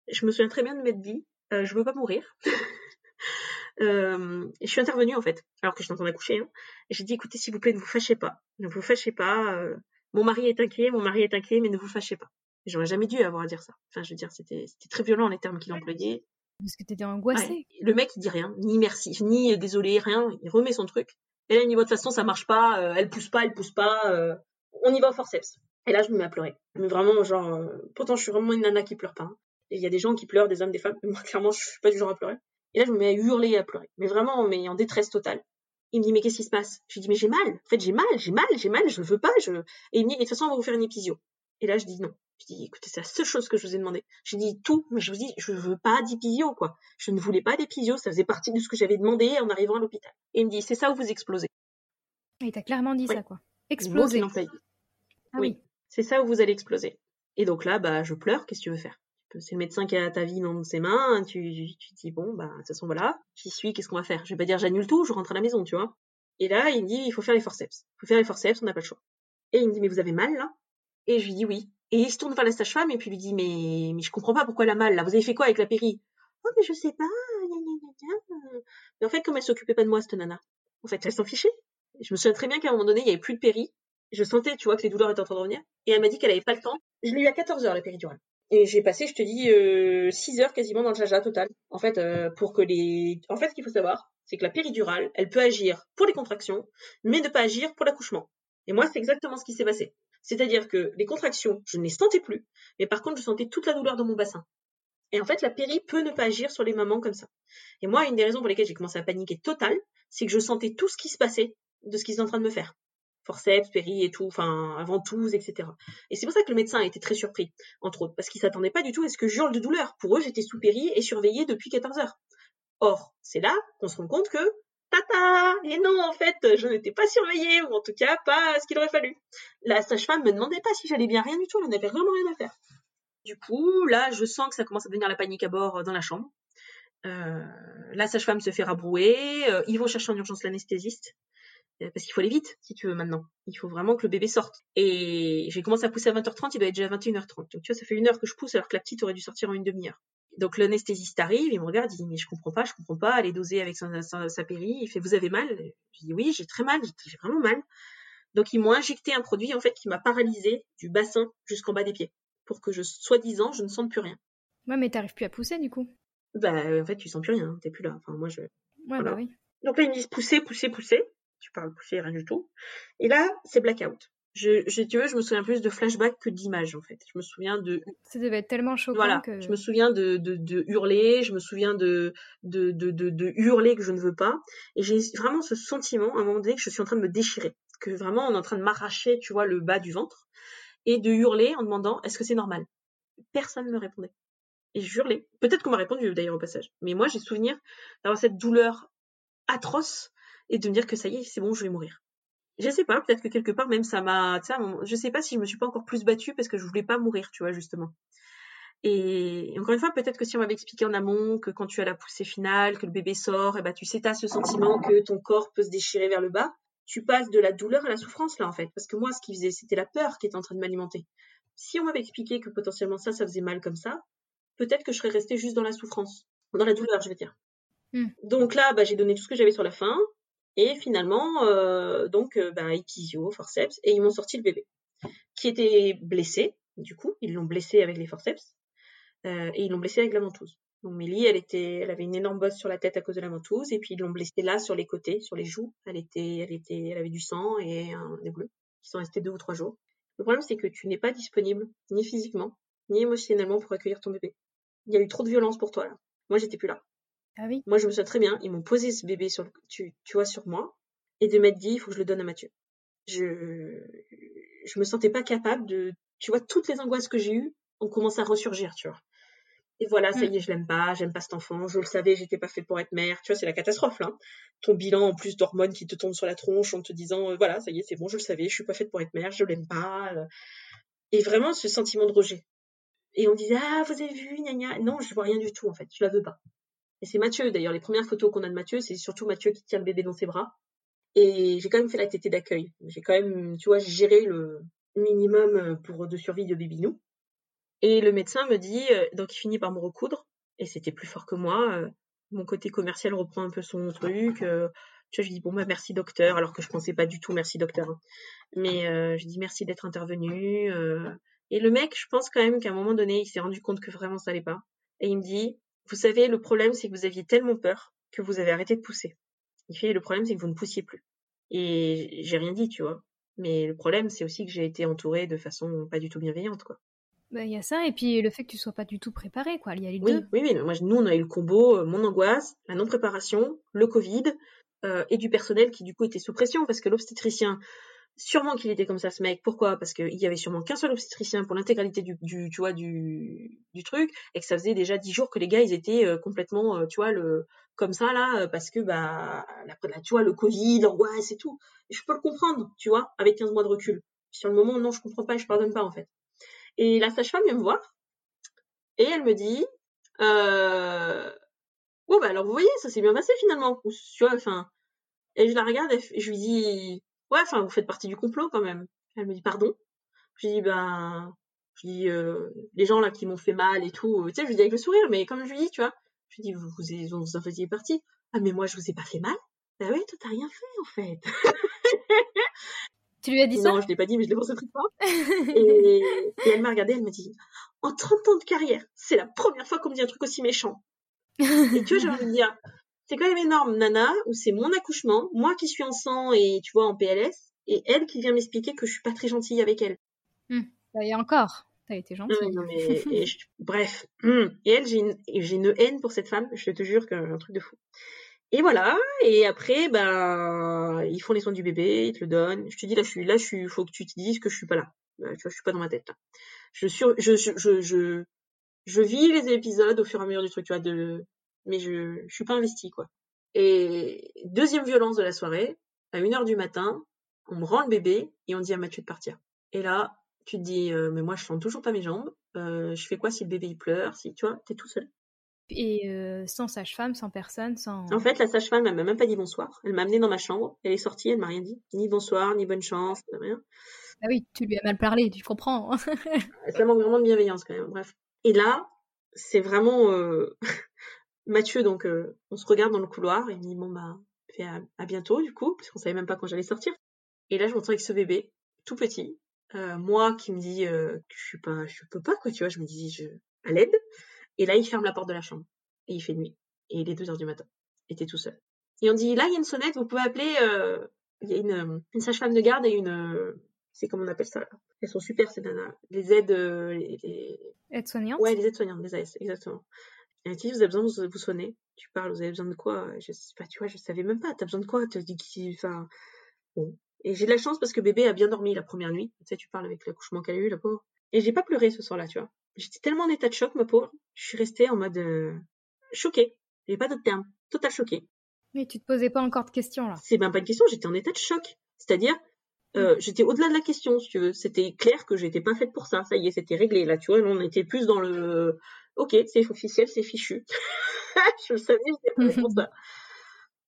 S3: je me souviens très bien de m'être dit euh, je veux pas mourir. *laughs* euh, je suis intervenue en fait, alors que je train d'accoucher. Hein, et j'ai dit écoutez, s'il vous plaît, ne vous fâchez pas, ne vous fâchez pas. Euh, mon mari est inquiet, mon mari est inquiet, mais ne vous fâchez pas. J'aurais jamais dû avoir à dire ça. Enfin, je veux dire, c'était très violent les termes qu'il employait.
S2: Parce que t'étais angoissée.
S3: Le mec, il dit rien, ni merci, ni désolé, rien. Il remet son truc. Et là, il dit, de toute façon, ça marche pas, euh, elle pousse pas, elle pousse pas, euh, on y va au forceps. Et là, je me mets à pleurer. Mais vraiment, genre, pourtant, je suis vraiment une nana qui pleure pas. Hein. Et il y a des gens qui pleurent, des hommes, des femmes. *laughs* Moi, clairement, je suis pas du genre à pleurer. Et là, je me mets à hurler et à pleurer. Mais vraiment, mais en détresse totale. Il me dit, mais qu'est-ce qui se passe? Je lui dis, mais j'ai mal. En fait, j'ai mal, j'ai mal, j'ai mal, je veux pas, je, et il me dit, de toute façon, on va vous faire une épisio. Et là, je dis non. Je dis, écoutez, c'est la seule chose que je vous ai demandé. J'ai dit tout, mais je vous dis, je veux pas d'épisio, quoi. Je ne voulais pas d'épisio, ça faisait partie de ce que j'avais demandé en arrivant à l'hôpital. Et il me dit, c'est ça où vous explosez.
S2: Il t'a clairement dit ça, quoi. Exploser.
S3: Ah oui. C'est ça où vous allez exploser. Et donc là, bah, je pleure, qu'est-ce que tu veux faire? C'est le médecin qui a ta vie dans ses mains, tu, tu, dis bon bah de toute façon voilà, j'y suis, qu'est-ce qu'on va faire? Je vais pas dire j'annule tout, je rentre à la maison, tu vois. Et là, il me dit il faut faire les forceps. Il faut faire les forceps, on n'a pas le choix. Et il me dit mais vous avez mal là? Et je lui dis oui. Et il se tourne vers la sage-femme et puis lui dit mais mais je comprends pas pourquoi elle a mal là. Vous avez fait quoi avec la péri? Oh mais je sais pas. Mais en fait comme elle s'occupait pas de moi cette nana, en fait elle s'en fichait. Je me souviens très bien qu'à un moment donné il y avait plus de péri. Je sentais tu vois que les douleurs étaient en train de revenir. Et elle m'a dit qu'elle avait pas le temps. Je l'ai eu à 14 heures la péridurale. Et j'ai passé, je te dis, euh, 6 heures quasiment dans le jaja total. En fait, euh, pour que les... En fait, ce qu'il faut savoir, c'est que la péridurale, elle peut agir pour les contractions, mais ne pas agir pour l'accouchement. Et moi, c'est exactement ce qui s'est passé. C'est-à-dire que les contractions, je ne les sentais plus, mais par contre, je sentais toute la douleur dans mon bassin. Et en fait, la péri peut ne pas agir sur les mamans comme ça. Et moi, une des raisons pour lesquelles j'ai commencé à paniquer total, c'est que je sentais tout ce qui se passait de ce qu'ils étaient en train de me faire. Forceps, péri et tout, enfin, avant tout, etc. Et c'est pour ça que le médecin a été très surpris, entre autres, parce qu'il s'attendait pas du tout à ce que je hurle de douleur. Pour eux, j'étais sous péri et surveillée depuis 14 heures. Or, c'est là qu'on se rend compte que tata Et non, en fait, je n'étais pas surveillée, ou en tout cas pas ce qu'il aurait fallu. La sage-femme me demandait pas si j'allais bien, rien du tout, elle n'avait vraiment rien à faire. Du coup, là, je sens que ça commence à devenir la panique à bord euh, dans la chambre. Euh, la sage-femme se fait rabrouer, euh, ils vont chercher en urgence l'anesthésiste, parce qu'il faut aller vite, si tu veux, maintenant. Il faut vraiment que le bébé sorte. Et j'ai commencé à pousser à 20h30, il doit être déjà 21h30. Donc tu vois, ça fait une heure que je pousse alors que la petite aurait dû sortir en une demi-heure. Donc l'anesthésiste arrive, il me regarde, il dit mais je comprends pas, je comprends pas, elle est dosée avec sa, sa, péri, il fait vous avez mal? Je dis oui, j'ai très mal, j'ai vraiment mal. Donc ils m'ont injecté un produit en fait qui m'a paralysé du bassin jusqu'en bas des pieds pour que je soi-disant je ne sente plus rien.
S2: Ouais, mais t'arrives plus à pousser du coup.
S3: Bah en fait tu sens plus rien, hein, t'es plus là. Enfin moi je.
S2: Ouais bah oui.
S3: Donc là ils me disent pousser, pousser, pousser. Tu parles pousser rien du tout. Et là c'est blackout je, je, tu veux, je me souviens plus de flashbacks que d'images en fait. Je me souviens de.
S2: Ça devait être tellement choquant
S3: voilà,
S2: que.
S3: Je me souviens de, de, de, hurler, je me souviens de, de, de, de, de hurler que je ne veux pas. Et j'ai vraiment ce sentiment à un moment donné que je suis en train de me déchirer, que vraiment on est en train de m'arracher, tu vois, le bas du ventre, et de hurler en demandant est-ce que c'est normal? Personne ne me répondait. Et je hurlais. Peut-être qu'on m'a répondu d'ailleurs au passage. Mais moi j'ai souvenir d'avoir cette douleur atroce et de me dire que ça y est, c'est bon, je vais mourir je sais pas, peut-être que quelque part même ça m'a, tu je sais pas si je me suis pas encore plus battue parce que je voulais pas mourir, tu vois, justement. Et encore une fois, peut-être que si on m'avait expliqué en amont que quand tu as la poussée finale, que le bébé sort, et eh ben tu sais, t'as ce sentiment que ton corps peut se déchirer vers le bas, tu passes de la douleur à la souffrance là en fait, parce que moi, ce qui faisait, c'était la peur qui était en train de m'alimenter. Si on m'avait expliqué que potentiellement ça, ça faisait mal comme ça, peut-être que je serais restée juste dans la souffrance, dans la douleur, je veux dire. Hmm. Donc là, bah, j'ai donné tout ce que j'avais sur la fin. Et finalement, euh, donc, euh, bah, épisio, forceps, et ils m'ont sorti le bébé, qui était blessé, du coup, ils l'ont blessé avec les forceps, euh, et ils l'ont blessé avec la ventouse. Donc Mélie, elle était, elle avait une énorme bosse sur la tête à cause de la ventouse, et puis ils l'ont blessée là, sur les côtés, sur les joues. Elle était, elle était, elle avait du sang et des bleus, qui sont restés deux ou trois jours. Le problème, c'est que tu n'es pas disponible, ni physiquement, ni émotionnellement pour accueillir ton bébé. Il y a eu trop de violence pour toi, là. Moi, j'étais plus là.
S2: Ah oui.
S3: Moi, je me souviens très bien. Ils m'ont posé ce bébé sur, tu, tu vois, sur moi, et de m'être dit, il faut que je le donne à Mathieu. Je, je me sentais pas capable de, tu vois, toutes les angoisses que j'ai eues ont commencé à ressurgir, tu vois. Et voilà, ça y est, je l'aime pas, j'aime pas cet enfant, je le savais, j'étais pas faite pour être mère. Tu vois, c'est la catastrophe, là. Ton bilan, en plus d'hormones qui te tombent sur la tronche en te disant, euh, voilà, ça y est, c'est bon, je le savais, je suis pas faite pour être mère, je l'aime pas. Euh. Et vraiment, ce sentiment de rejet. Et on disait, ah, vous avez vu, gna gna. Non, je vois rien du tout, en fait, je la veux pas. Et c'est Mathieu, d'ailleurs, les premières photos qu'on a de Mathieu, c'est surtout Mathieu qui tient le bébé dans ses bras. Et j'ai quand même fait la tétée d'accueil. J'ai quand même, tu vois, géré le minimum pour de survie de Bébinou. Et le médecin me dit, euh, donc il finit par me recoudre, et c'était plus fort que moi. Euh, mon côté commercial reprend un peu son truc. Euh, tu vois, je dis bon bah merci docteur, alors que je pensais pas du tout merci docteur. Hein. Mais je dis merci d'être intervenu. et le mec, je pense quand même qu'à un moment donné, il s'est rendu compte que vraiment ça allait pas. Et il me dit, vous savez, le problème, c'est que vous aviez tellement peur que vous avez arrêté de pousser. Il fait, le problème, c'est que vous ne poussiez plus. Et j'ai rien dit, tu vois. Mais le problème, c'est aussi que j'ai été entourée de façon pas du tout bienveillante, quoi.
S2: Bah, il y a ça, et puis le fait que tu sois pas du tout préparé, quoi. Il y a les
S3: oui,
S2: deux.
S3: Oui, oui, moi, nous, on a eu le combo, euh, mon angoisse, la non-préparation, le Covid, euh, et du personnel qui, du coup, était sous pression, parce que l'obstétricien, Sûrement qu'il était comme ça, ce mec. Pourquoi? Parce qu'il y avait sûrement qu'un seul obstétricien pour l'intégralité du, du, tu vois, du, du truc, et que ça faisait déjà dix jours que les gars, ils étaient euh, complètement, euh, tu vois, le, comme ça là, euh, parce que bah, la, tu vois, le Covid, l'angoisse et tout. Et je peux le comprendre, tu vois, avec 15 mois de recul. Sur le moment, non, je comprends pas, je pardonne pas en fait. Et la sage-femme vient me voir et elle me dit, euh, bon bah alors vous voyez, ça s'est bien passé finalement. Tu vois, enfin, et je la regarde et je lui dis, ouais, enfin, vous faites partie du complot quand même. Elle me dit, pardon. Je dis, ben, je dis, euh, les gens là qui m'ont fait mal et tout, tu sais, je lui dis avec le sourire, mais comme je lui dis, tu vois, je lui dis, vous, vous, vous en faisiez partie. Ah, mais moi, je vous ai pas fait mal. Bah oui, toi, t'as rien fait, en fait. *laughs*
S2: Tu lui as dit ça?
S3: Non, je l'ai pas dit, mais je l'ai pensé très fort. *laughs* et, et elle m'a regardé, elle m'a dit, en 30 ans de carrière, c'est la première fois qu'on me dit un truc aussi méchant. et tu vois, j'ai envie de dire, c'est quand même énorme, Nana, où c'est mon accouchement, moi qui suis en sang et tu vois en PLS, et elle qui vient m'expliquer que je suis pas très gentille avec elle.
S2: Hum. Et encore, t'as été gentille.
S3: Non, mais, *laughs* et je- bref, Hum. et elle, j'ai une, haine pour cette femme, je te jure que un truc de fou. Et voilà, et après, ben, ils font les soins du bébé, ils te le donnent. Je te dis, là, je suis, là, je suis, faut que tu te dises que je suis pas là. Euh, Tu vois, je suis pas dans ma tête, là. Je suis, je, je, je, je, je vis les épisodes au fur et à mesure du truc, tu vois, de, mais je, je suis pas investie, quoi. Et deuxième violence de la soirée, à une heure du matin, on me rend le bébé et on dit à Mathieu de partir. Et là, tu te dis, euh, mais moi, je sens toujours pas mes jambes. Euh, je fais quoi si le bébé il pleure, si tu vois, t'es tout seul.
S2: Et euh, sans sage-femme, sans personne, sans.
S3: En fait, la sage-femme, elle m'a même pas dit bonsoir. Elle m'a amené dans ma chambre. Elle est sortie, elle m'a rien dit. Ni bonsoir, ni bonne chance, rien.
S2: Ah oui, tu lui as mal parlé, tu comprends. *laughs*
S3: Ça manque vraiment de bienveillance quand même. Bref. Et là, c'est vraiment Mathieu. Donc, euh, on se regarde dans le couloir et il me dit bon bah, fait à, à bientôt du coup, parce qu'on savait même pas quand j'allais sortir. Et là, je me retrouve avec ce bébé, tout petit. Euh, moi qui me dis euh, que je suis pas, je peux pas quoi, tu vois. Je me dis je à l'aide. Et là, il ferme la porte de la chambre et il fait nuit. Et il est 2 heures du matin. Et t'es tout seul. Et on dit là, il y a une sonnette, vous pouvez appeler. Il y a une, une sage-femme de garde et une, c'est comment on appelle ça là? Elles sont super ces nanas. Les aides, euh, les, les-
S2: Aide-soignante
S3: ouais, les aides soignantes, les AS, exactement. Elle dit vous avez besoin de vous, soigner. Tu parles, vous avez besoin de quoi? Je sais pas, tu vois, je savais même pas. T'as besoin de quoi? Dis enfin, bon. Et j'ai de la chance parce que bébé a bien dormi la première nuit. Tu sais, tu parles avec l'accouchement qu'elle a eu, la pauvre. Et j'ai pas pleuré ce soir-là, tu vois. J'étais tellement en état de choc, ma pauvre. Je suis restée en mode euh, choquée. J'ai pas d'autre terme. Total choquée.
S2: Mais tu te posais pas encore de questions là.
S3: C'est même pas une question, j'étais en état de choc. C'est-à-dire, euh, j'étais au-delà de la question, si tu veux. C'était clair que j'étais pas faite pour ça. Ça y est, c'était réglé. Là, tu vois, on était plus dans le. Ok, c'est officiel, c'est fichu. *laughs* je le savais, j'étais pas faite pour ça.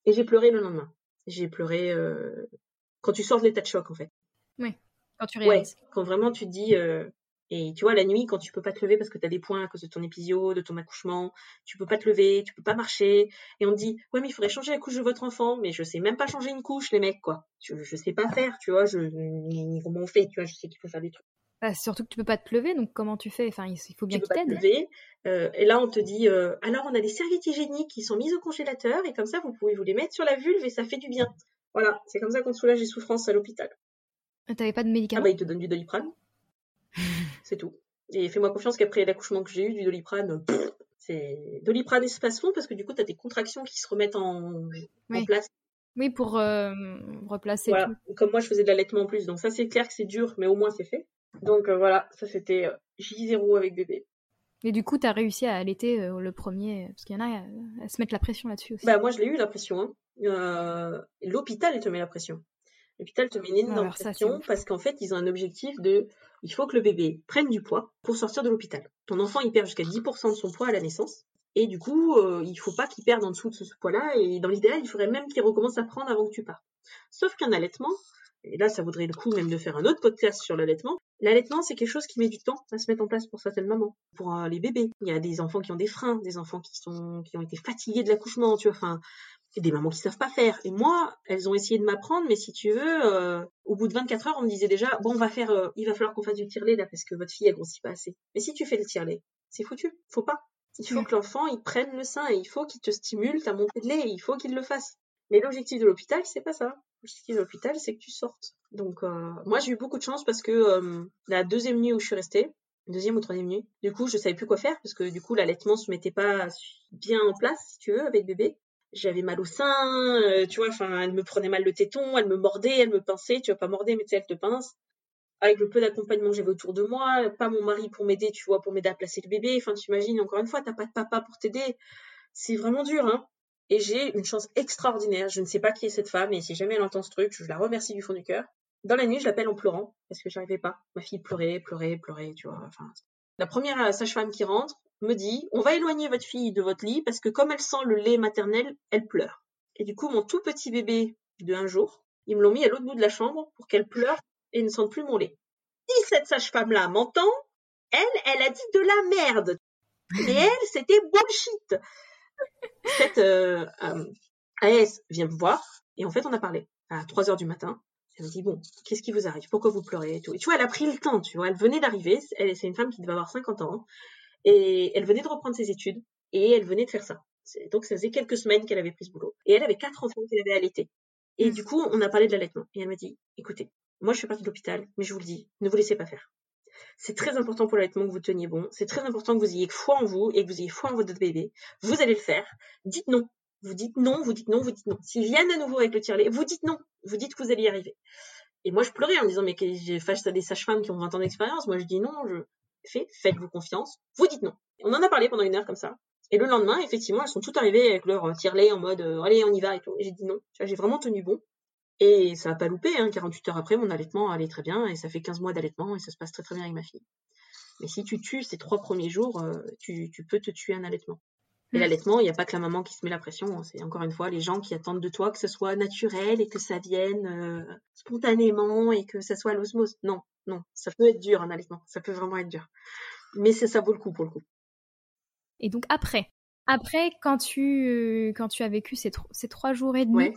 S3: Et j'ai pleuré le lendemain. J'ai pleuré euh, quand tu sors de l'état de choc, en fait.
S2: Quand tu
S3: Ouais,
S2: réalises.
S3: quand vraiment tu te dis. euh, Et tu vois, la nuit, quand tu peux pas te lever parce que t'as des points à cause de ton épisio, de ton accouchement, tu peux pas te lever, tu peux pas marcher, et on te dit, ouais, mais il faudrait changer la couche de votre enfant, mais je sais même pas changer une couche, les mecs, quoi. Je, je sais pas faire, tu vois, je, ni comment on fait, tu vois, je sais qu'il faut faire des trucs.
S2: Bah, surtout que tu peux pas te lever, donc comment tu fais? Enfin, il faut bien qu'il t'aide.
S3: euh, et là, on te dit, euh, alors on a des serviettes hygiéniques qui sont mises au congélateur, et comme ça, vous pouvez vous les mettre sur la vulve, et ça fait du bien. Voilà, c'est comme ça qu'on soulage les souffrances à l'hôpital.
S2: T'avais pas de
S3: Ah
S2: médicaments?
S3: bah, ils te donnent du doliprane. *laughs* c'est tout. Et fais-moi confiance qu'après l'accouchement que j'ai eu, du doliprane, pff, c'est doliprane espace fond parce que du coup, t'as des contractions qui se remettent en, place.
S2: Oui, pour euh, replacer
S3: Voilà.
S2: tout.
S3: Comme moi, je faisais de l'allaitement en plus. Donc ça, c'est clair que c'est dur, mais au moins, c'est fait. Donc euh, voilà, ça c'était euh, J0 avec bébé.
S2: Et du coup, t'as réussi à allaiter euh, le premier, parce qu'il y en a à se mettre la pression là-dessus aussi.
S3: Bah moi, je l'ai eu la pression. Hein. Euh, L'hôpital, il te met la pression. L'hôpital te met une énorme pression parce qu'en fait, ils ont un objectif de, il faut que le bébé prenne du poids pour sortir de l'hôpital. Ton enfant, il perd jusqu'à 10% de son poids à la naissance. Et du coup, euh, il faut pas qu'il perde en dessous de ce, ce poids-là. Et dans l'idéal, il faudrait même qu'il recommence à prendre avant que tu partes. Sauf qu'un allaitement, et là, ça vaudrait le coup même de faire un autre podcast sur l'allaitement. L'allaitement, c'est quelque chose qui met du temps à se mettre en place pour certaines mamans, pour euh, les bébés. Il y a des enfants qui ont des freins, des enfants qui sont, qui ont été fatigués de l'accouchement, tu vois. Enfin, des mamans qui savent pas faire. Et moi, elles ont essayé de m'apprendre, mais si tu veux, euh, au bout de 24 heures, on me disait déjà, bon, on va faire, euh, il va falloir qu'on fasse du tire-lait là parce que votre fille elle grossit pas assez. Mais si tu fais le tire-lait, c'est foutu, faut pas. Il faut que l'enfant il prenne le sein et il faut qu'il te stimule ta montée de lait, et il faut qu'il le fasse. Mais l'objectif de l'hôpital, c'est pas ça. L'hôpital, c'est que tu sortes. Donc euh, moi, j'ai eu beaucoup de chance parce que euh, la deuxième nuit où je suis restée, deuxième ou troisième nuit, du coup, je savais plus quoi faire parce que du coup, l'allaitement se mettait pas bien en place, si tu veux, avec bébé j'avais mal au sein, euh, tu vois, enfin, elle me prenait mal le téton, elle me mordait, elle me pinçait, tu vois, pas morder, mais tu sais, elle te pince. Avec le peu d'accompagnement que j'avais autour de moi, pas mon mari pour m'aider, tu vois, pour m'aider à placer le bébé, enfin, tu imagines, encore une fois, t'as pas de papa pour t'aider. C'est vraiment dur, hein. Et j'ai une chance extraordinaire, je ne sais pas qui est cette femme, et si jamais elle entend ce truc, je la remercie du fond du cœur. Dans la nuit, je l'appelle en pleurant, parce que j'arrivais pas. Ma fille pleurait, pleurait, pleurait, tu vois. La première euh, sage-femme qui rentre, me dit on va éloigner votre fille de votre lit parce que comme elle sent le lait maternel, elle pleure. Et du coup, mon tout petit bébé de un jour, ils me l'ont mis à l'autre bout de la chambre pour qu'elle pleure et ne sente plus mon lait. Si cette sage-femme-là m'entend, elle, elle a dit de la merde. Et elle, c'était bullshit. Cette euh, euh, AS vient me voir et en fait, on a parlé à 3 heures du matin. Elle me dit bon, qu'est-ce qui vous arrive? Pourquoi vous pleurez et tout? Et tu vois, elle a pris le temps, tu vois. Elle venait d'arriver. Elle, c'est une femme qui devait avoir 50 ans. Et elle venait de reprendre ses études et elle venait de faire ça. Donc ça faisait quelques semaines qu'elle avait pris ce boulot. Et elle avait quatre enfants qu'elle avait allaités. Et du coup, on a parlé de l'allaitement. Et elle m'a dit, écoutez, moi je fais partie de l'hôpital, mais je vous le dis, ne vous laissez pas faire. C'est très important pour l'allaitement que vous teniez bon. C'est très important que vous ayez foi en vous et que vous ayez foi en votre bébé. Vous allez le faire. Dites non. Vous dites non, vous dites non, vous dites non. S'ils viennent à nouveau avec le tirelet, vous dites non. Vous dites que vous allez y arriver. Et moi, je pleurais en me disant, mais j'ai face à des sages-femmes qui ont 20 ans d'expérience. Moi, je dis non, je fais, faites-vous confiance. Vous dites non. On en a parlé pendant une heure comme ça. Et le lendemain, effectivement, elles sont toutes arrivées avec leur tirelet en mode, euh, allez, on y va et tout. Et j'ai dit non. J'ai vraiment tenu bon. Et ça n'a pas loupé, hein. 48 heures après, mon allaitement allait très bien, et ça fait 15 mois d'allaitement, et ça se passe très très bien avec ma fille. Mais si tu tues ces trois premiers jours, euh, tu, peux te tuer un allaitement. Et mmh. l'allaitement, il n'y a pas que la maman qui se met la pression, hein. c'est encore une fois les gens qui attendent de toi que ce soit naturel et que ça vienne euh, spontanément et que ça soit l'osmose. Non, non, ça peut être dur un allaitement, ça peut vraiment être dur. Mais ça vaut le coup pour le coup.
S2: Et donc après, après quand tu, quand tu as vécu ces, ces trois jours et demi,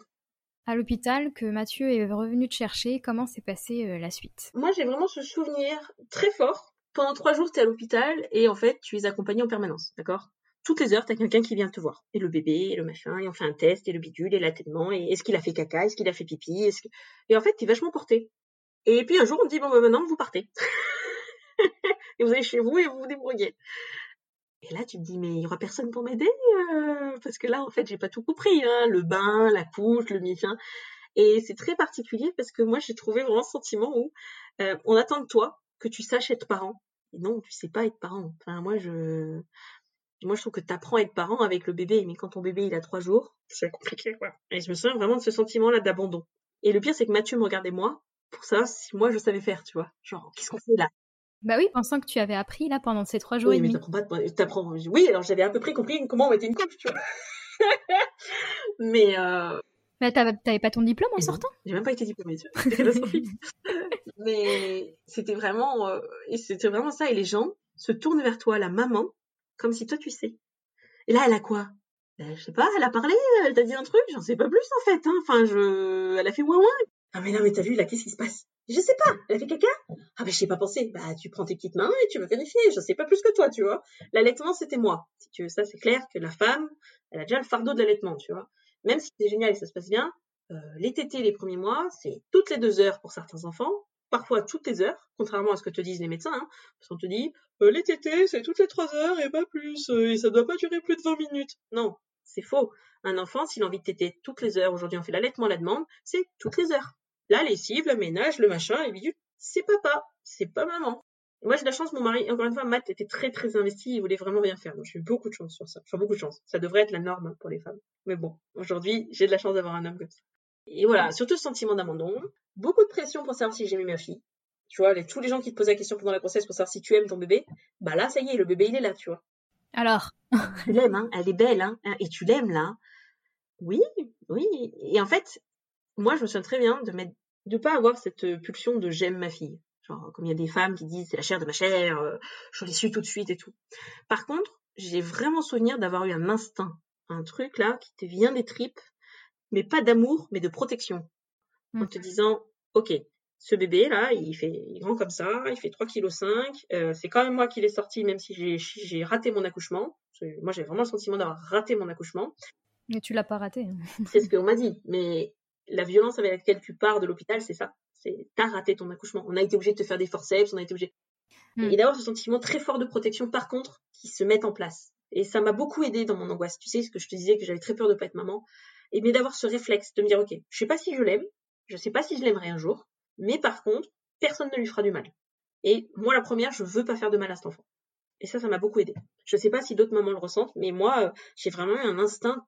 S2: à l'hôpital que Mathieu est revenu te chercher Comment s'est passée euh, la suite?
S3: Moi, j'ai vraiment ce souvenir très fort. Pendant trois jours, tu es à l'hôpital et en fait, tu es accompagné en permanence, d'accord? Toutes les heures, tu as quelqu'un qui vient te voir. Et le bébé, et le machin, et on fait un test, et le bidule, et l'atténement, et est-ce qu'il a fait caca, est-ce qu'il a fait pipi Et en fait, tu es vachement porté. Et puis un jour, on te dit, bon, bah, maintenant, vous partez. *laughs* et vous allez chez vous et vous vous débrouillez. Et là, tu te dis, mais il y aura personne pour m'aider euh, Parce que là, en fait, j'ai pas tout compris. Hein, le bain, la couche, le mifin. Et c'est très particulier parce que moi, j'ai trouvé vraiment ce sentiment où euh, on attend de toi que tu saches être parent. Et non, tu sais pas être parent. Moi, je... Moi, je trouve que tu apprends à être parent avec le bébé, mais quand ton bébé il a trois jours, c'est compliqué, quoi. Et je me souviens vraiment de ce sentiment-là d'abandon. Et le pire, c'est que Mathieu me regardait moi pour savoir si moi je savais faire, tu vois. Genre, qu'est-ce qu'on fait là?
S2: Bah oui, pensant que tu avais appris là pendant ces trois jours
S3: oui,
S2: et
S3: demi. Mais t'apprends pas, Oui, alors j'avais à peu près compris comment on mettait une couche, tu vois. *laughs* mais euh...
S2: Bah t'avais pas ton diplôme en sortant?
S3: J'ai même pas été diplômée, *laughs* c'était catastrophique. *laughs* mais c'était vraiment, euh... et c'était vraiment ça. Et les gens se tournent vers toi, la maman, comme si toi tu sais. Et là, elle a quoi? Ben, Je sais pas, elle a parlé, elle t'a dit un truc, j'en sais pas plus en fait. Hein. Enfin, je, elle a fait ouin ouin. Ah mais non, mais t'as vu là, qu'est-ce qui se passe? Je sais pas, elle a fait caca? Ah ben j'y ai pas pensé. Bah tu prends tes petites mains et tu vas vérifier. Je sais pas plus que toi, tu vois. L'allaitement c'était moi. Si tu veux ça, c'est clair que la femme, elle a déjà le fardeau de l'allaitement, tu vois. Même si c'est génial et ça se passe bien, euh, les tétés les premiers mois, c'est toutes les deux heures pour certains enfants, parfois toutes les heures, contrairement à ce que te disent les médecins. Hein, parce qu'on te dit euh, les tétés c'est toutes les trois heures et pas plus, euh, et ça doit pas durer plus de 20 minutes. Non, c'est faux. Un enfant, s'il a envie de téter toutes les heures, aujourd'hui on fait l'allaitement à la demande, c'est toutes les heures. La lessive, le ménage, le machin, et bidule, c'est papa, c'est pas maman. Moi, j'ai de la chance, mon mari, encore une fois, Matt était très très investi, il voulait vraiment bien faire. Donc, j'ai eu beaucoup de chance sur ça. Enfin, beaucoup de chance. Ça devrait être la norme pour les femmes. Mais bon, aujourd'hui, j'ai de la chance d'avoir un homme comme ça. Et voilà, surtout ce sentiment d'abandon. Beaucoup de pression pour savoir si j'aimais ma fille. Tu vois, tous les gens qui te posent la question pendant la grossesse pour savoir si tu aimes ton bébé, bah là, ça y est, le bébé, il est là, tu vois.
S2: Alors *laughs*
S3: Tu l'aimes, hein Elle est belle, hein Et tu l'aimes, là Oui, oui. Et en fait, moi, je me souviens très bien de de pas avoir cette euh, pulsion de j'aime ma fille. Genre, comme il y a des femmes qui disent c'est la chair de ma chair, euh, je l'ai su tout de suite et tout. Par contre, j'ai vraiment souvenir d'avoir eu un instinct, un truc là qui te vient des tripes, mais pas d'amour, mais de protection. En mmh. te disant, ok, ce bébé là, il fait, il est grand comme ça, il fait 3 kg 5, euh, c'est quand même moi qui l'ai sorti, même si j'ai raté mon accouchement. Moi, j'ai vraiment le sentiment d'avoir raté mon accouchement.
S2: Mais tu l'as pas raté. Hein.
S3: c'est ce *laughs* qu'on m'a dit. Mais la violence avec laquelle tu pars de l'hôpital, c'est ça. C'est t'as raté ton accouchement. On a été obligé de te faire des forceps, on a été obligé. Hmm. Et d'avoir ce sentiment très fort de protection, par contre, qui se met en place. Et ça m'a beaucoup aidé dans mon angoisse. Tu sais, ce que je te disais, que j'avais très peur de pas être maman. Et mais d'avoir ce réflexe, de me dire, ok, je sais pas si je l'aime, je sais pas si je l'aimerai un jour, mais par contre, personne ne lui fera du mal. Et moi, la première, je veux pas faire de mal à cet enfant. Et ça, ça m'a beaucoup aidé. Je sais pas si d'autres mamans le ressentent, mais moi, euh, j'ai vraiment un instinct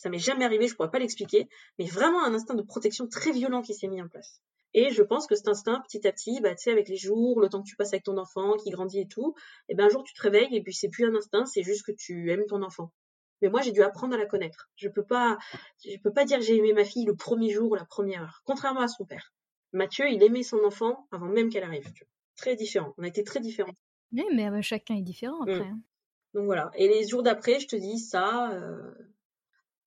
S3: ça m'est jamais arrivé, je pourrais pas l'expliquer, mais vraiment un instinct de protection très violent qui s'est mis en place. Et je pense que cet instinct, petit à petit, bah, tu sais, avec les jours, le temps que tu passes avec ton enfant, qui grandit et tout, et eh ben un jour tu te réveilles et puis c'est plus un instinct, c'est juste que tu aimes ton enfant. Mais moi, j'ai dû apprendre à la connaître. Je peux pas, je peux pas dire que j'ai aimé ma fille le premier jour ou la première heure, contrairement à son père. Mathieu, il aimait son enfant avant même qu'elle arrive. Très différent. On a été très différents.
S2: Oui, mais euh, chacun est différent après. Mm. Hein.
S3: Donc voilà. Et les jours d'après, je te dis ça, euh,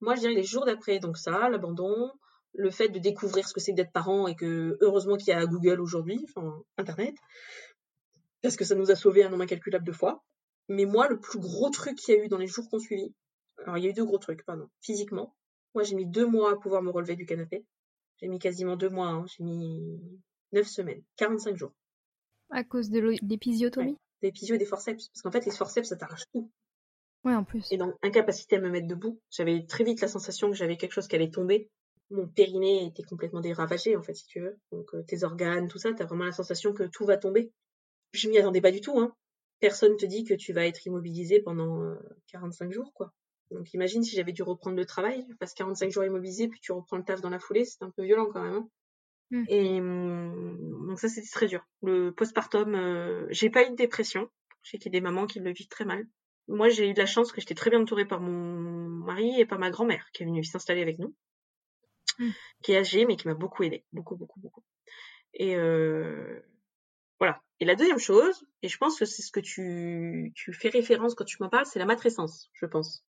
S3: moi, je dirais les jours d'après, donc ça, l'abandon, le fait de découvrir ce que c'est d'être parent et que heureusement qu'il y a Google aujourd'hui, enfin Internet, parce que ça nous a sauvé un nombre incalculable de fois. Mais moi, le plus gros truc qu'il y a eu dans les jours qu'on suivit, Alors, il y a eu deux gros trucs, pardon. Physiquement, moi, j'ai mis deux mois à pouvoir me relever du canapé. J'ai mis quasiment deux mois, hein. j'ai mis neuf semaines, 45 jours.
S2: À cause de l'épisiotomie
S3: Des L'épisio et des forceps. Parce qu'en fait, les forceps, ça t'arrache tout.
S2: Ouais, en plus.
S3: Et donc, incapacité à me mettre debout. J'avais très vite la sensation que j'avais quelque chose qui allait tomber. Mon périnée était complètement déravagé, en fait, si tu veux. Donc, euh, tes organes, tout ça, t'as vraiment la sensation que tout va tomber. Je m'y attendais pas du tout, hein. Personne te dit que tu vas être immobilisé pendant 45 euh, jours, quoi. Donc, imagine si j'avais dû reprendre le travail, je passe 45 jours immobilisé, puis tu reprends le taf dans la foulée, c'est un peu violent quand même. Hein. Mmh. Et hum, donc ça, c'était très dur. Le postpartum, euh, j'ai pas eu de dépression. Je sais qu'il y a des mamans qui le vivent très mal moi, j'ai eu de la chance que j'étais très bien entourée par mon mari et par ma grand-mère qui est venue s'installer avec nous, mmh. qui est âgée mais qui m'a beaucoup aidée, beaucoup, beaucoup, beaucoup. Et euh, voilà. Et la deuxième chose, et je pense que c'est ce que tu, tu fais référence quand tu m'en parles, c'est la matrescence, je pense.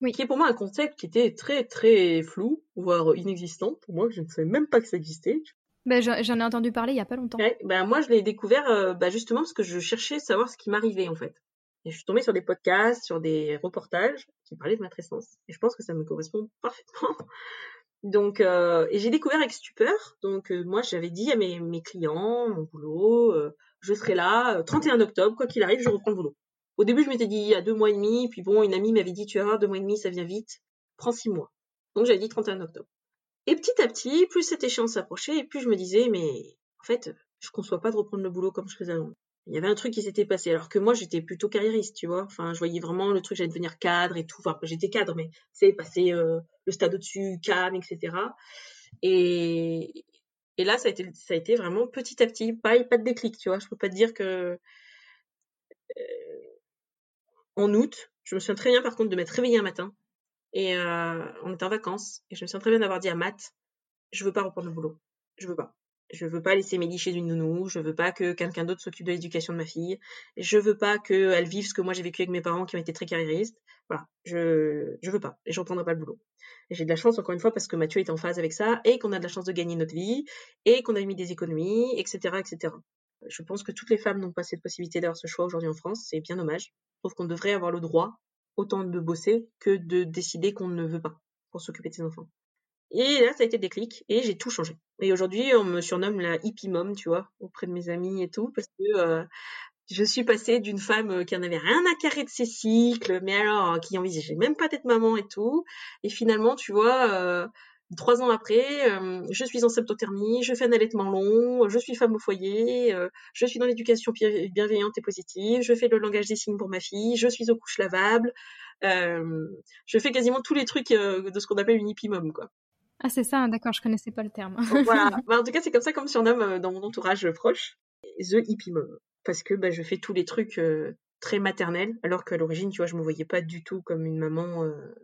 S3: Oui. Qui est pour moi un concept qui était très, très flou, voire inexistant. Pour moi, je ne savais même pas que ça existait.
S2: Ben, j'en ai entendu parler il y a pas longtemps.
S3: ben, moi, je l'ai découvert euh, bah, justement parce que je cherchais à savoir ce qui m'arrivait en fait. Et je suis tombée sur des podcasts, sur des reportages qui parlaient de matrescence. Et je pense que ça me correspond *laughs* parfaitement. Donc, euh, et j'ai découvert avec stupeur. Donc, euh, moi, j'avais dit à mes, clients, mon boulot, euh, je serai là, 31 octobre, quoi qu'il arrive, je reprends le boulot. Au début, je m'étais dit, il y a deux mois et demi, puis bon, une amie m'avait dit, tu voir, deux mois et demi, ça vient vite, prends six mois. Donc, j'avais dit 31 octobre. Et petit à petit, plus cette échéance s'approchait, et plus je me disais, mais en fait, je conçois pas de reprendre le boulot comme je faisais avant il y avait un truc qui s'était passé. Alors que moi, j'étais plutôt carriériste, tu vois. Enfin, je voyais vraiment le truc, j'allais devenir cadre et tout. Enfin, j'étais cadre, mais c'est passé euh, le stade au-dessus, cam, etc. Et, et là, ça a été, ça a été vraiment petit à petit, pas, pas de déclic, tu vois. Je peux pas te dire que euh, en août, je me souviens très bien par contre de m'être réveillée un matin et euh, on était en vacances et je me souviens très bien d'avoir dit à Matt, je veux pas reprendre le boulot, je veux pas. Je veux pas laisser Mélie chez une nounou. Je veux pas que quelqu'un d'autre s'occupe de l'éducation de ma fille. Je veux pas qu'elle vive ce que moi j'ai vécu avec mes parents qui ont été très carriéristes. Voilà. Je, je veux pas. Et je reprendrai pas le boulot. J'ai de la chance, encore une fois, parce que Mathieu est en phase avec ça et qu'on a de la chance de gagner notre vie et qu'on a mis des économies, etc., etc. Je pense que toutes les femmes n'ont pas cette possibilité d'avoir ce choix aujourd'hui en France. C'est bien dommage. Je trouve qu'on devrait avoir le droit autant de bosser que de décider qu'on ne veut pas pour s'occuper de ses enfants. Et là, ça a été déclic et j'ai tout changé. Et aujourd'hui, on me surnomme la hippie mom, tu vois, auprès de mes amis et tout, parce que euh, je suis passée d'une femme euh, qui en avait rien à carrer de ses cycles, mais alors qui envisageait même pas d'être maman et tout. Et finalement, tu vois, euh, trois ans après, je suis en septothermie, je fais un allaitement long, je suis femme au foyer, je suis dans l'éducation bienveillante et positive, je fais le langage des signes pour ma fille, je suis aux couches lavables, je fais quasiment tous les trucs de ce qu'on appelle une hippie mom, quoi.
S2: Ah, c'est ça, d'accord, je connaissais pas le terme.
S3: voilà. *laughs* Bah, en tout cas, c'est comme ça qu'on me surnomme euh, dans mon entourage proche. The Hippie Mom. Parce que bah, je fais tous les trucs euh, très maternels, alors qu'à l'origine, tu vois, je me voyais pas du tout comme une maman, euh,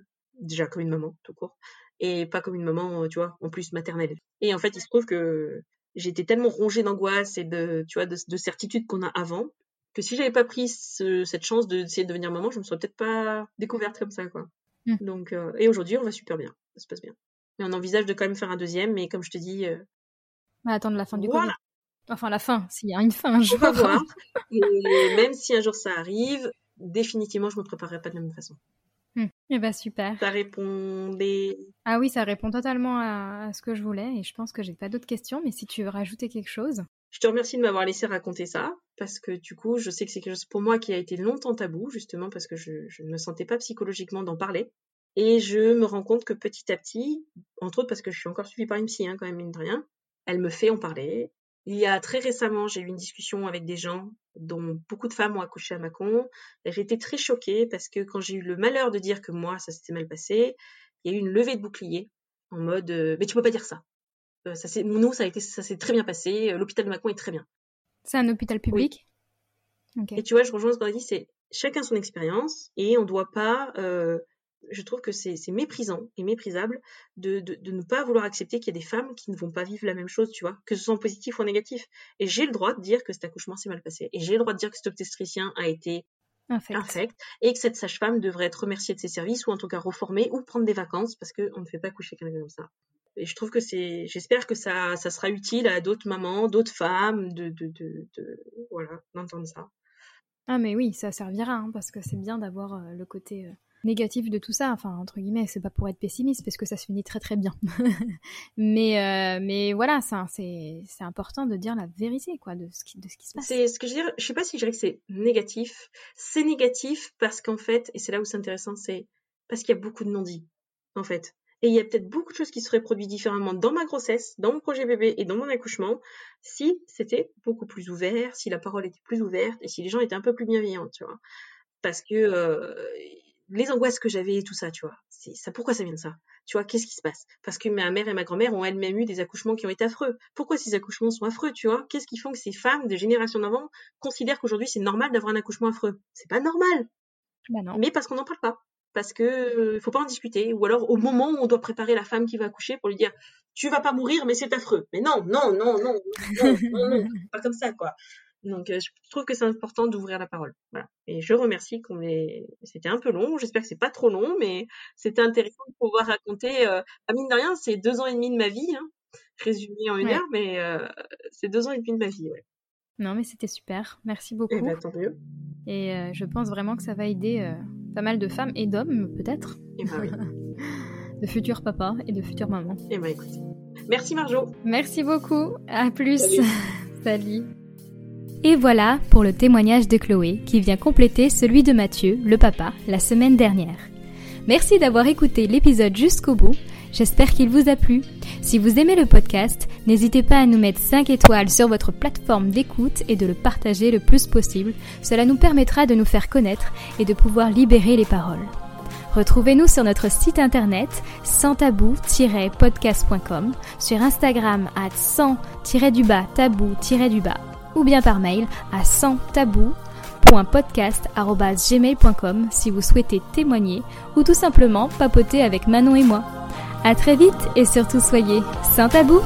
S3: déjà comme une maman, tout court, et pas comme une maman, tu vois, en plus maternelle. Et en fait, il se trouve que j'étais tellement rongée d'angoisse et de, tu vois, de, de certitude qu'on a avant, que si j'avais pas pris cette chance d'essayer de devenir maman, je me serais peut-être pas découverte comme ça, quoi. Mmh. Donc, et aujourd'hui, on va super bien, ça se passe bien. Mais on envisage de quand même faire un deuxième, mais comme je te dis. Euh...
S2: Bah, attendre la fin du voilà. Enfin, la fin, s'il y a une fin un jour.
S3: On va voir. Et même si un jour ça arrive, définitivement, je me préparerai pas de la même façon.
S2: Hmm. Eh ben super.
S3: Ça répondait.
S2: Ah oui, ça répond totalement à, ce que je voulais et je pense que j'ai pas d'autres questions, mais si tu veux rajouter quelque chose.
S3: Je te remercie de m'avoir laissé raconter ça parce que du coup, je sais que c'est quelque chose pour moi qui a été longtemps tabou justement parce que je, je ne me sentais pas psychologiquement d'en parler. Et je me rends compte que petit à petit, entre autres parce que je suis encore suivie par une psy, hein, quand même, mine de rien, elle me fait en parler. Il y a très récemment, j'ai eu une discussion avec des gens dont beaucoup de femmes ont accouché à Macon. J'ai été très choquée parce que quand j'ai eu le malheur de dire que moi, ça s'était mal passé, il y a eu une levée de bouclier en mode euh, mais tu peux pas dire ça. Euh, ça c'est nous ça a été ça s'est très bien passé. Euh, l'hôpital de Macon est très bien.
S2: C'est un hôpital public?
S3: Et tu vois, je rejoins ce qu'on a dit, c'est chacun son expérience et on doit pas euh, je trouve que c'est méprisant et méprisable de, de, ne pas vouloir accepter qu'il y a des femmes qui ne vont pas vivre la même chose, tu vois, que ce soit en positif ou en négatif. Et j'ai le droit de dire que cet accouchement s'est mal passé. Et j'ai le droit de dire que cet obstétricien a été infect. et que cette sage-femme devrait être remerciée de ses services ou en tout cas reformée ou prendre des vacances parce qu'on ne fait pas coucher quelqu'un comme ça. Et je trouve que c'est, j'espère que ça, ça sera utile à d'autres mamans, d'autres femmes, de, de, de, de voilà, d'entendre ça.
S2: Ah mais oui, ça servira hein, parce que c'est bien d'avoir euh, le côté euh, négatif de tout ça, enfin entre guillemets, c'est pas pour être pessimiste parce que ça se finit très très bien. *laughs* mais euh, mais voilà, c'est c'est important de dire la vérité quoi de ce qui de ce qui se passe.
S3: C'est ce que je veux dire. Je sais pas si je dirais que c'est négatif. C'est négatif parce qu'en fait, et c'est là où c'est intéressant, c'est parce qu'il y a beaucoup de non-dits en fait. Et il y a peut-être beaucoup de choses qui seraient produites différemment dans ma grossesse, dans mon projet bébé et dans mon accouchement, si c'était beaucoup plus ouvert, si la parole était plus ouverte et si les gens étaient un peu plus bienveillants, tu vois. Parce que euh, les angoisses que j'avais et tout ça, tu vois, c'est ça. Pourquoi ça vient de ça? Tu vois, qu'est-ce qui se passe? Parce que ma mère et ma grand-mère ont elles-mêmes eu des accouchements qui ont été affreux. Pourquoi ces accouchements sont affreux Tu vois? Qu'est-ce qui font que ces femmes de génération d'avant considèrent qu'aujourd'hui c'est normal d'avoir un accouchement affreux? C'est pas normal. Bah non. Mais parce qu'on n'en parle pas parce que euh, faut pas en discuter. Ou alors au moment où on doit préparer la femme qui va accoucher pour lui dire tu vas pas mourir mais c'est affreux. Mais non, non, non, non, non, non, non, *laughs* pas comme ça quoi. Donc euh, je trouve que c'est important d'ouvrir la parole. Voilà. Et je remercie qu'on ait. C'était un peu long. J'espère que c'est pas trop long, mais c'était intéressant de pouvoir raconter. Euh... mine de rien, c'est deux ans et demi de ma vie, hein, résumé en une heure, mais euh, c'est deux ans et demi de ma vie. Ouais.
S2: Non, mais c'était super. Merci beaucoup.
S3: Et eh ben, tant mieux.
S2: Et euh, je pense vraiment que ça va aider euh, pas mal de femmes et d'hommes, peut-être.
S3: Et eh ben oui. *laughs*
S2: de futurs papas et de futures mamans.
S3: Et eh ben écoute. Merci Marjo.
S2: Merci beaucoup. À plus. Salut. *laughs* Et voilà pour le témoignage de Chloé qui vient compléter celui de Mathieu, le papa, la semaine dernière. Merci d'avoir écouté l'épisode jusqu'au bout. J'espère qu'il vous a plu. Si vous aimez le podcast, n'hésitez pas à nous mettre 5 étoiles sur votre plateforme d'écoute et de le partager le plus possible. Cela nous permettra de nous faire connaître et de pouvoir libérer les paroles. Retrouvez-nous sur notre site internet sans-tabou-podcast.com, sur Instagram à sans-du-bas tabou-du-bas ou bien par mail à sans-tabou.podcast.gmail.com si vous souhaitez témoigner ou tout simplement papoter avec Manon et moi. À très vite et surtout soyez sans tabou